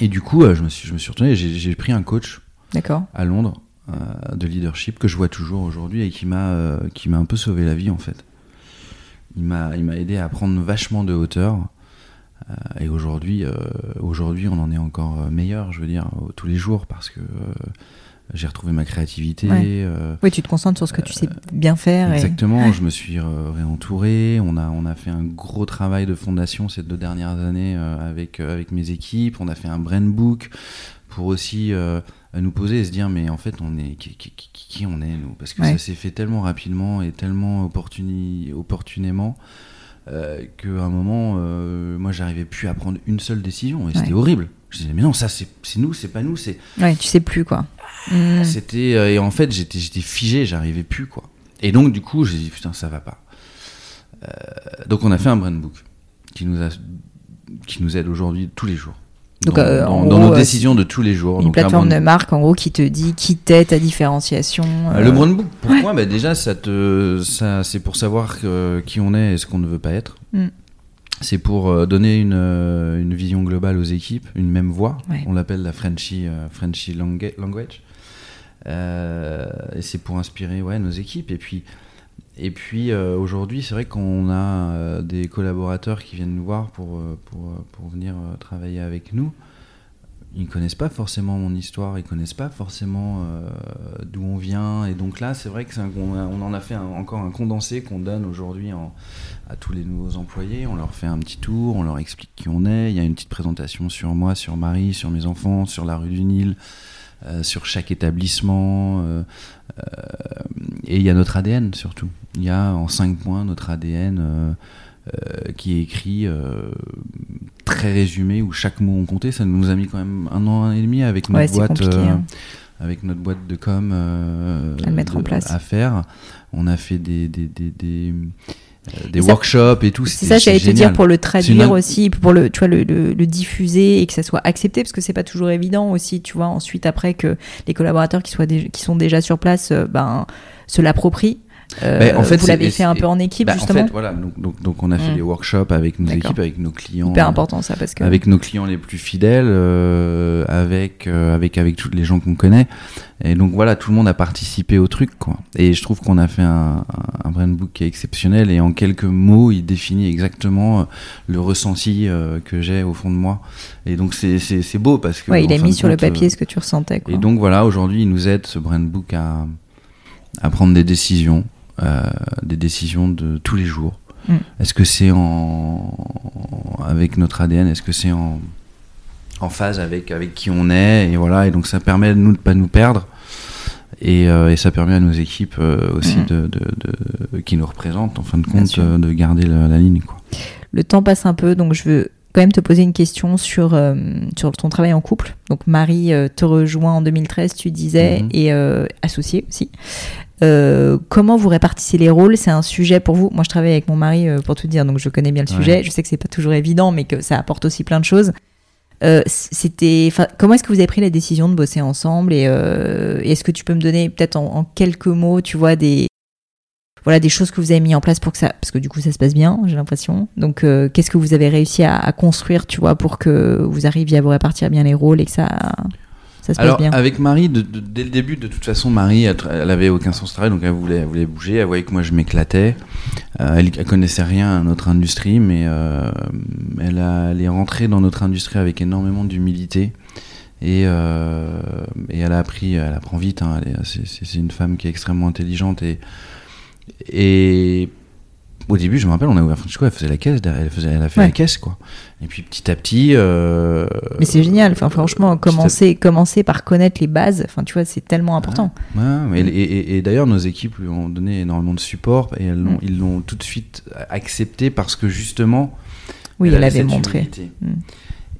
Et du coup, euh, je me suis, je me suis retourné et j'ai pris un coach D'accord. à Londres euh, de leadership que je vois toujours aujourd'hui et qui m'a euh, qui m'a un peu sauvé la vie en fait. Il m'a il m'a aidé à prendre vachement de hauteur euh, et aujourd'hui aujourd'hui on en est encore meilleur je veux dire tous les jours parce que j'ai retrouvé ma créativité. Ouais. euh, Oui, tu te concentres sur ce que tu sais bien faire. et- Exactement, je me suis réentouré. On a, on a fait un gros travail de fondation ces deux dernières années euh, avec, euh, avec mes équipes. On a fait un brain book pour aussi nous poser et se dire mais en fait on est qui, qui, qui- qui on est nous? Parce que Ouais. ça s'est fait tellement rapidement et tellement opportuni, opportunément euh, qu'à un moment euh, moi j'arrivais plus à prendre une seule décision et c'était horrible. Je disais mais non ça c'est nous c'est pas nous c'est Ouais, tu sais plus quoi. Mm. c'était euh, et en fait j'étais figé, j'arrivais plus quoi. Et donc du coup j'ai dit putain ça va pas. Euh, donc on a fait un brain book qui nous a qui nous aide aujourd'hui tous les jours. Donc, dans, euh, dans- en dans gros, nos décisions de tous les jours. Une Donc, plateforme brain- de marque en gros qui te dit qui t'est ta différenciation. Euh, Le brain book pourquoi bah déjà ça te ça c'est pour savoir qui on est et ce qu'on ne veut pas être. Mm. C'est pour euh, donner une, euh, une vision globale aux équipes, une même voix. Ouais. On l'appelle la Frenchy, euh, Frenchy langue- language. Euh, et c'est pour inspirer ouais, nos équipes. Et puis, et puis euh, aujourd'hui, c'est vrai qu'on a des collaborateurs qui viennent nous voir pour, pour, pour venir travailler avec nous. Ils connaissent pas forcément mon histoire, ils connaissent pas forcément euh, d'où on vient. Et donc là, c'est vrai que un- on, en a fait encore un condensé qu'on donne aujourd'hui à tous les nouveaux employés. On leur fait un petit tour, on leur explique qui on est. Il y a une petite présentation sur moi, sur Marie, sur mes enfants, sur la rue du Nil, euh, sur chaque établissement. euh, et il y a notre ADN surtout. Il y a en cinq points notre ADN euh, qui est écrit euh, très résumé où chaque mot on comptait. Ça nous a mis quand même un an et demi avec notre Ouais, boîte. euh, hein. avec notre boîte de com À le mettre en place. à faire. On a fait des, des, des, des, euh, des ça- workshops et tout. C'est ça, j'allais te dire pour le traduire une- aussi, pour le, tu vois, le, le, le diffuser et que ça soit accepté, parce que c'est pas toujours évident aussi, tu vois. Ensuite, après que les collaborateurs qui soient qui sont déjà sur place, euh, ben, se l'approprient. Euh, Ben, en fait, vous l'avez fait un peu en équipe Bah, en justement. fait, voilà. Donc, donc, donc on a fait Mm. des workshops avec nos équipes, avec nos clients. Hyper important ça parce que. Avec nos clients les plus fidèles, euh, avec, euh, avec, avec tous les gens qu'on connaît. Et donc voilà, tout le monde a participé au truc. Quoi. Et je trouve qu'on a fait un, un, brain book qui est exceptionnel. Et en quelques mots, il définit exactement euh, le ressenti euh, que j'ai au fond de moi. Et donc c'est c'est- beau parce que. ouais, il en a mis sur le papier ce que tu ressentais. Quoi. Et donc voilà, aujourd'hui, il nous aide, ce brain book, à, à prendre des décisions, des décisions de tous les jours. Mm. Est-ce que c'est en avec notre ADN Est-ce que c'est en en phase avec avec qui on est Et voilà, et donc ça permet de nous de pas nous perdre. Et, euh, et ça permet à nos équipes euh, aussi Mm. de, de, de- qui nous représentent en fin de compte euh, de garder la, la ligne quoi. Le temps passe un peu, donc je veux quand même te poser une question sur, euh, sur ton travail en couple. Donc Marie euh, te rejoint en 2013, tu disais, Mhm. et euh, associé aussi. Euh, comment vous répartissez les rôles? C'est un sujet pour vous Moi, je travaille avec mon mari, euh, pour tout dire, donc je connais bien le Ouais. sujet. Je sais que c'est pas toujours évident, mais que ça apporte aussi plein de choses. Euh, c'était, comment est-ce que vous avez pris la décision de bosser ensemble? Et, euh, et est-ce que tu peux me donner peut-être en, en quelques mots, tu vois, des voilà des choses que vous avez mis en place pour que ça, parce que du coup ça se passe bien, j'ai l'impression. Donc euh, qu'est-ce que vous avez réussi à, à construire, tu vois, pour que vous arriviez à vous répartir bien les rôles et que ça ça se passe Alors bien. avec Marie, de- de- dès le début, de toute façon, Marie, elle, elle avait aucun sens de travail, donc elle voulait, elle voulait bouger. Elle voyait que moi je m'éclatais. Euh, elle, elle connaissait rien à notre industrie, mais euh, elle, a- elle est rentrée dans notre industrie avec énormément d'humilité. Et, euh, et elle a appris, elle apprend vite. hein, c'est une femme qui est extrêmement intelligente et et au début, je me rappelle, on a ouvert Francisco, elle faisait la caisse, elle, faisait, elle a fait Ouais. la caisse, quoi. Et puis petit à petit. euh, Mais c'est génial. Enfin, franchement, à commencer, commencer par connaître les bases. Enfin, tu vois, c'est tellement important. Ouais, et, et- et d'ailleurs, nos équipes lui ont donné énormément de support et elles Mm. ils l'ont tout de suite accepté parce que justement, Oui, elle, avait cette montré. Mm.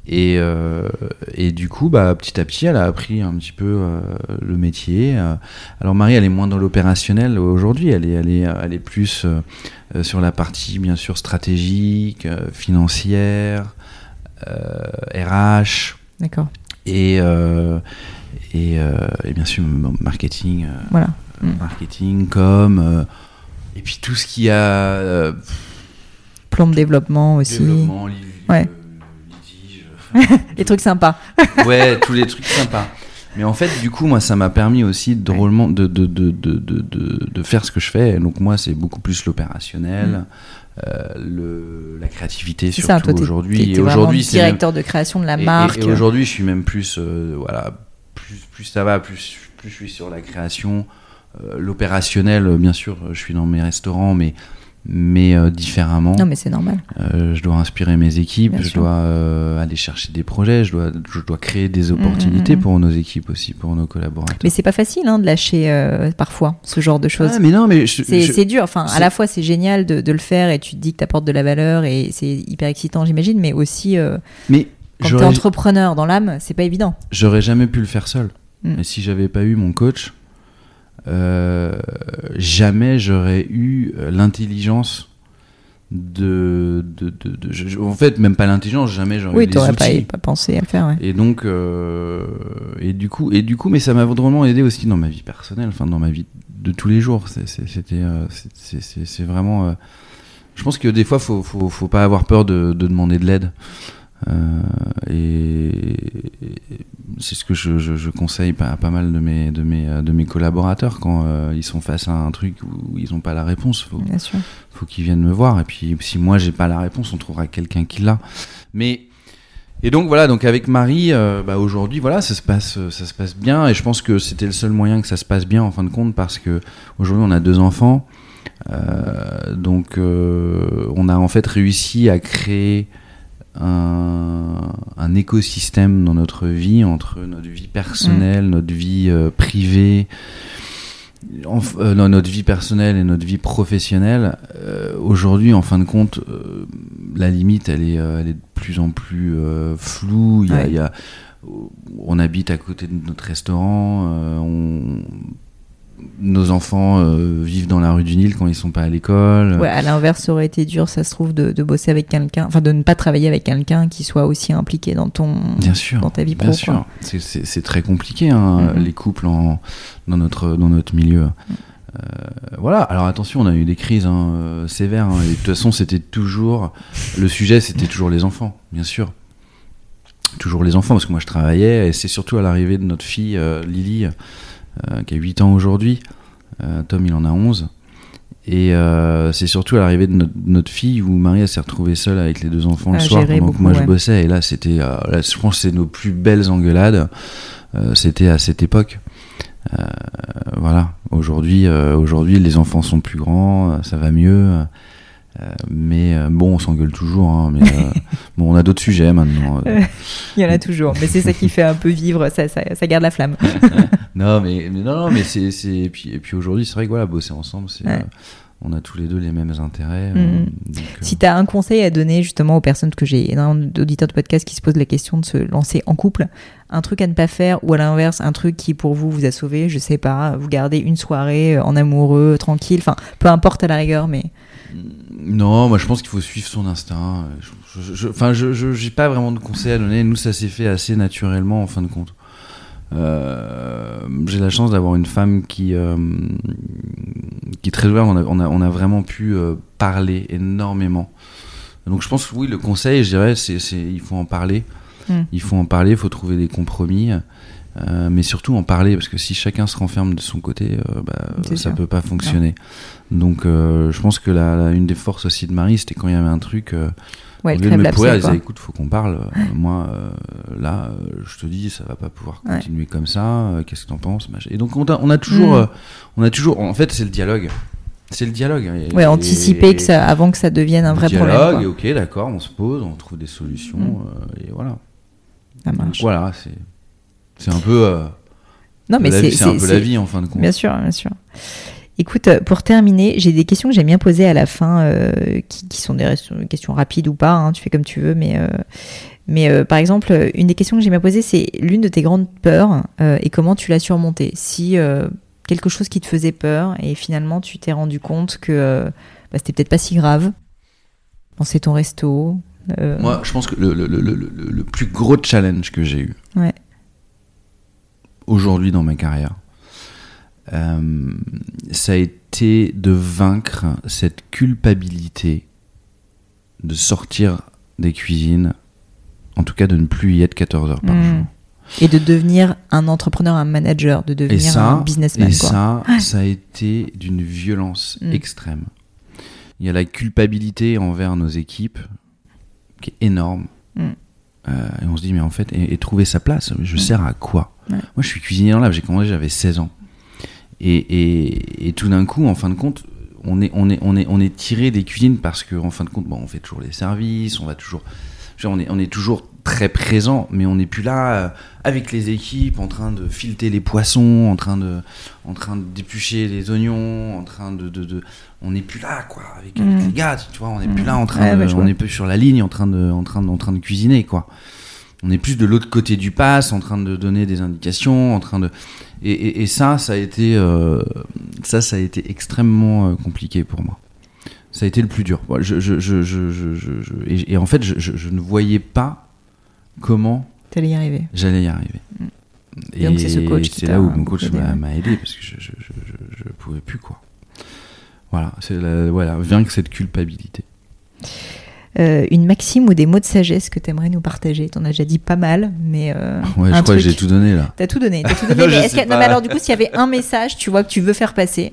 Et, euh, et du coup, bah, petit à petit, elle a appris un petit peu euh, le métier. Euh. Alors Marie, elle est moins dans l'opérationnel aujourd'hui. Elle est, elle est, elle est plus euh, sur la partie, bien sûr, stratégique, financière, RH. D'accord. Et, et, et bien sûr, marketing. Voilà. Mm. Marketing, com. et puis tout ce qui a. Plan de développement aussi. développement, Ouais. Euh. Les trucs sympas. ouais, tous les trucs sympas. Mais en fait, du coup, moi, ça m'a permis aussi drôlement de, de, de, de, de, faire ce que je fais. Donc, moi, c'est beaucoup plus l'opérationnel, euh, le, la créativité Mm. Surtout aujourd'hui. Et aujourd'hui, c'est même- directeur de création de la et- marque. Et, aujourd'hui, je suis même plus, euh, voilà, plus, plus ça va, plus, plus je suis sur la création, euh, l'opérationnel. euh, Bien sûr, je suis dans mes restaurants, mais mais euh, différemment. Non, mais c'est normal. Euh, je dois inspirer mes équipes, Bien je sûr. dois euh, aller chercher des projets, je dois, je dois créer des opportunités mm, mm. pour nos équipes aussi, pour nos collaborateurs. Mais c'est pas facile hein, de lâcher parfois ce genre de choses. Ah, mais non, mais C'est dur. Enfin, à la fois, c'est génial de, de le faire et tu te dis que tu apportes de la valeur et c'est hyper excitant, j'imagine, mais aussi mais quand tu es j'aurais, entrepreneur dans l'âme, c'est pas évident. j'aurais jamais pu le faire seul. Mm. Et si j'avais pas eu mon coach, jamais j'aurais eu euh, l'intelligence de, de, de, de- je- en fait même pas l'intelligence, jamais j'aurais eu Oui, les t'aurais pas, outils. pas pensé à le faire. Ouais. Et donc, euh, et du coup, et du coup, mais ça m'a vraiment aidé aussi dans ma vie personnelle, enfin dans ma vie de tous les jours. C'était, euh, c'est- vraiment. euh, je pense que des fois, faut, faut, faut pas avoir peur de, de demander de l'aide. Euh, et c'est ce que je, je, je conseille à pas mal de mes, de mes, de mes collaborateurs quand euh, ils sont face à un truc où ils n'ont pas la réponse. Faut, Bien sûr. faut qu'ils viennent me voir. Et puis, si moi j'ai pas la réponse, on trouvera quelqu'un qui l'a. Mais et donc voilà, donc avec Marie, euh, bah, aujourd'hui, voilà, ça se passe, ça se passe bien. Et je pense que c'était le seul moyen que ça se passe bien en fin de compte, parce que aujourd'hui on a deux enfants. Euh, donc euh, on a en fait réussi à créer un, un écosystème dans notre vie entre notre vie personnelle, notre vie euh, privée, enf- euh, non, notre vie personnelle et notre vie professionnelle. Euh, Aujourd'hui, en fin de compte, la limite, elle est, elle est de plus en plus floue. Il y a, Ouais. il y a- on habite à côté de notre restaurant. on, nos enfants euh, vivent dans la rue du Nil quand ils sont pas à l'école. Ouais, à l'inverse, ça aurait été dur, ça se trouve, de, de bosser avec quelqu'un, enfin de ne pas travailler avec quelqu'un qui soit aussi impliqué dans ton, Bien sûr. dans ta vie pro. Bien quoi. sûr, c'est- très compliqué hein, Mhm. les couples en, dans notre dans notre milieu. Euh, voilà. Alors attention, on a eu des crises hein, euh, sévères. hein, et de toute façon, c'était toujours le sujet, c'était toujours les enfants, bien sûr. Toujours les enfants, parce que moi je travaillais, et c'est surtout à l'arrivée de notre fille euh, Lily, qui a 8 ans aujourd'hui. Euh, Tom, il en a 11. Et euh, c'est surtout à l'arrivée de notre, notre fille où Marie elle s'est retrouvée seule avec les deux enfants le soir pendant que moi je bossais. Et là, c'était, euh, je pense, que c'est nos plus belles engueulades. Euh, c'était à cette époque. Euh, voilà. Aujourd'hui, euh, aujourd'hui, les enfants sont plus grands, euh, ça va mieux. Euh, mais euh, bon, on s'engueule toujours. hein, mais euh, bon, on a d'autres sujets maintenant. Il y en a toujours, mais c'est ça qui fait un peu vivre, ça, ça, ça garde la flamme. non, mais, mais non, non, mais c'est, et puis et puis aujourd'hui, c'est vrai que voilà, bosser ensemble, c'est, Ouais. on a tous les deux les mêmes intérêts. donc, euh, Si tu as un conseil à donner justement aux personnes que j'ai énormément d'auditeurs de podcast qui se posent la question de se lancer en couple, un truc à ne pas faire ou à l'inverse, un truc qui pour vous vous a sauvé, je sais pas, vous gardez une soirée en amoureux, tranquille, enfin peu importe à la rigueur, mais Non, moi je pense qu'il faut suivre son instinct. Enfin, je, je, j'ai pas vraiment de conseils à donner. Nous, ça s'est fait assez naturellement en fin de compte. Euh, j'ai la chance d'avoir une femme qui, euh, qui est très ouverte. On a, on a, on a vraiment pu euh, parler énormément. Donc je pense que oui, le conseil, je dirais, c'est, c'est il faut en parler. Mm. Il faut en parler, il faut trouver des compromis. Euh, mais surtout en parler parce que si chacun se renferme de son côté, euh, bah, ça sûr. peut pas fonctionner. Donc euh, je pense que la, la- une des forces aussi de Marie, c'était quand il y avait un truc, ouais, au elle lieu de crève me pourrir, elle disait écoute, faut qu'on parle. Moi, là, je te dis, ça va pas pouvoir Ouais. continuer comme ça. Qu'est-ce que t'en penses. Et donc on a, on a toujours, Mm. on a toujours, en fait, c'est le dialogue. C'est le dialogue. Et- Ouais, et- anticiper que ça, avant que ça devienne un vrai dialogue, problème. quoi. ok, d'accord, on se pose, on trouve des solutions, Mm. et voilà. Ça marche. voilà, c'est, c'est un peu, euh, Non, mais la vie, c'est c'est un peu la vie en fin de compte. Bien sûr, bien sûr. Écoute, euh, pour terminer, j'ai des questions que j'aime bien poser à la fin, euh, qui, qui sont des questions rapides ou pas, hein, tu fais comme tu veux, mais, euh, mais euh, par exemple, une des questions que j'aime bien poser, c'est l'une de tes grandes peurs et comment tu l'as surmontée. Si quelque chose qui te faisait peur et finalement tu t'es rendu compte que bah, c'était peut-être pas si grave, penser ton resto. Moi, je pense que le- le- le- le plus gros challenge que j'ai eu Ouais. Aujourd'hui dans ma carrière, euh, ça a été de vaincre cette culpabilité de sortir des cuisines, en tout cas de ne plus y être 14 heures par Mm. jour. Et de devenir un entrepreneur, un manager, de devenir ça, un businessman. et quoi. ça, ça a été d'une violence Mm. extrême. Il y a la culpabilité envers nos équipes qui est énorme. Mm. Euh, et on se dit, mais en fait, et, et trouver sa place, je sers à quoi Ouais. Moi, je suis cuisinier dans l'âme, j'ai commencé, j'avais 16 ans. Et, et, et tout d'un coup, en fin de compte, on est, on est, on est, on est tiré des cuisines parce que, en fin de compte, bon, on fait toujours les services, on va toujours. on, est, on est toujours très présent, mais on n'est plus là euh, avec les équipes, en train de fileter les poissons, en train de, en train de d'éplucher les oignons, en train de, de, de- on n'est plus là, quoi, avec, avec Mm. les gars, tu vois, on n'est Mm. plus là en train Ouais, de, on n'est plus sur la ligne, en train de, en train de, en train de cuisiner, quoi. On est plus de l'autre côté du pass, en train de donner des indications, en train de, et, et, et ça, ça a été, euh, ça, ça a été extrêmement euh, compliqué pour moi. Ça a été le plus dur. Je, je, je, je, et, et en fait, je, ne voyais pas comment T'allais y arriver. j'allais y arriver. Mm. Et donc, c'est ce coach c'est là où mon coach m'a aidé parce que je, je pouvais plus quoi. Voilà, c'est voilà, vaincre cette culpabilité. Euh, une maxime ou des mots de sagesse que t'aimerais nous partager? T'en as déjà dit pas mal, mais euh, Ouais, je crois que j'ai tout donné là. T'as tout donné. T'as tout donné. Mais. Non, alors du coup, s'il y avait un message, tu vois, que tu veux faire passer,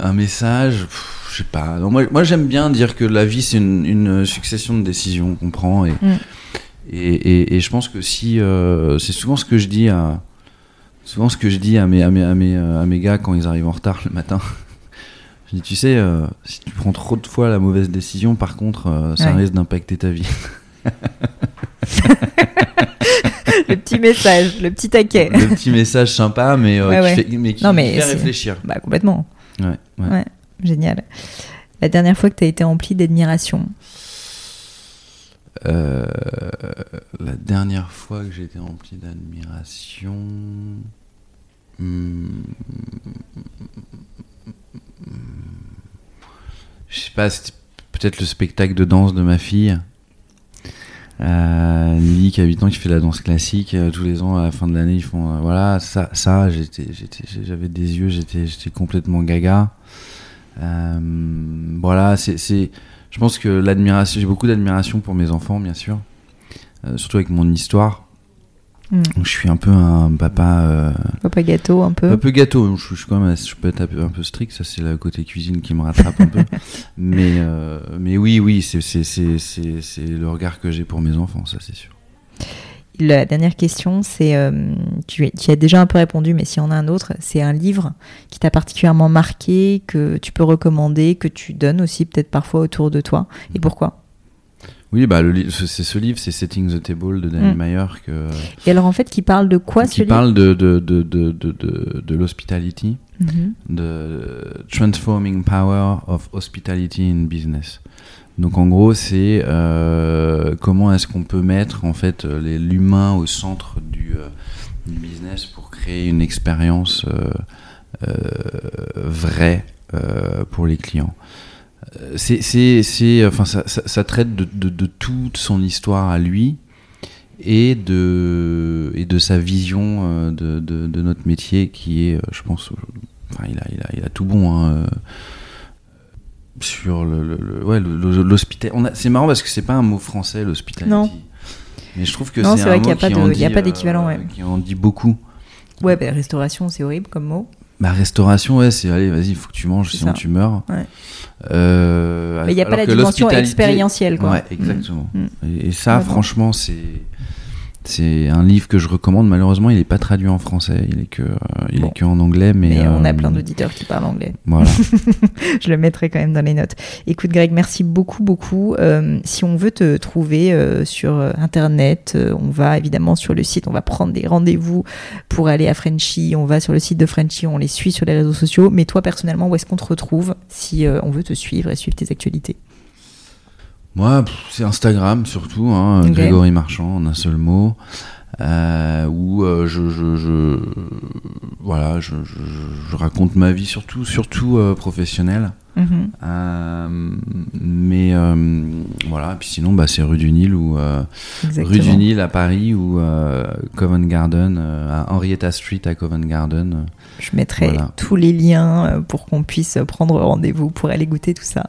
Un message, pff, je sais pas. Non, moi, moi j'aime bien dire que la vie c'est une, une succession de décisions qu'on prend et, Mm. et, et, et je pense que si euh, c'est souvent ce que je dis à souvent ce que je dis à mes à mes à mes, euh, à mes gars quand ils arrivent en retard le matin. Je dis tu sais euh, si tu prends trop de fois la mauvaise décision par contre euh, ça Ouais. risque d'impacter ta vie. le petit message, le petit taquet. Le petit message sympa mais euh, Ouais, qui. Fait, mais qui Non, mais fait c'est- réfléchir. Bah complètement. Ouais. Génial. La dernière fois que t'as été rempli d'admiration. Euh, la dernière fois que j'ai été rempli d'admiration. hmm, Je sais pas, c'était peut-être le spectacle de danse de ma fille. Euh, Lily qui a 8 ans qui fait la danse classique euh, tous les ans à la fin de l'année ils font euh, voilà ça ça j'avais des yeux j'étais complètement gaga Euh, voilà je pense que l'admiration, j'ai beaucoup d'admiration pour mes enfants, bien sûr, surtout avec mon histoire. Mm. Donc, je suis un peu un papa, euh, Papa gâteau un peu. un peu gâteau. Je, suis quand même, je peux être un peu, un peu strict. Ça, c'est le côté cuisine qui me rattrape un peu. Mais, euh, mais oui, oui, c'est, c'est, c'est, c'est, c'est le regard que j'ai pour mes enfants, ça, c'est sûr. La dernière question, c'est, euh, tu, as déjà un peu répondu, mais s'il y en a un autre, c'est un livre qui t'a particulièrement marqué, que tu peux recommander, que tu donnes aussi peut-être parfois autour de toi. Et pourquoi? Oui, bah, c'est ce livre, c'est Setting the Table de Danny Mm. Meyer que, Et alors en fait, qui parle de quoi ce qui livre parle de, de, de, de, de, de, l'hospitality. Mhm. de Transforming Power of Hospitality in Business. Donc en gros, c'est euh, comment est-ce qu'on peut mettre en fait euh, l'humain au centre du, euh, du business pour créer une expérience euh, vraie pour les clients. Euh, C'est, c'est, c'est, enfin, ça, ça, ça traite de, de, de toute son histoire à lui et de, et de sa vision euh, de, notre métier qui est, euh, je pense, euh, enfin, il a, il a, il a tout bon. hein, euh, sur le, le, le- ouais, le- le- l'hospital. On a- C'est marrant parce que c'est pas un mot français, l'hospitality. Non. Mais je trouve que c'est un vrai y a mot pas qui de- en il y a dit, pas d'équivalent, euh, ouais. Qui en dit beaucoup. Ouais, bah, restauration, c'est horrible comme mot. Bah, restauration, ouais, c'est allez, vas-y, il faut que tu manges, sinon ça. tu meurs. Ouais. Euh, Mais il n'y a pas la dimension expérientielle, quoi. Ouais, exactement. Mm. Et, et ça, franchement, c'est c'est un livre que je recommande. Malheureusement, il n'est pas traduit en français. Il est que, il Bon. est que en anglais, mais, Mais on a euh, plein d'auditeurs qui parlent anglais. Voilà. je le mettrai quand même dans les notes. Écoute Greg, merci beaucoup beaucoup. Euh, si on veut te trouver euh, sur euh, internet, euh, on va évidemment sur le site, on va prendre des rendez-vous pour aller à Frenchy, on va sur le site de Frenchy, on les suit sur les réseaux sociaux. Mais toi personnellement, où est-ce qu'on te retrouve si euh, on veut te suivre et suivre tes actualités? Moi, c'est Instagram surtout, hein. Grégory Marchand en un seul mot. Euh, où euh, je, je, je- voilà, je, raconte ma vie surtout, surtout euh, professionnelle. Mhm. Mais voilà, puis sinon, bah, c'est rue du Nil ou rue du Nil à Paris ou Covent Garden, à Henrietta Street à Covent Garden. Je mettrai Voilà. tous les liens pour qu'on puisse prendre rendez-vous pour aller goûter tout ça.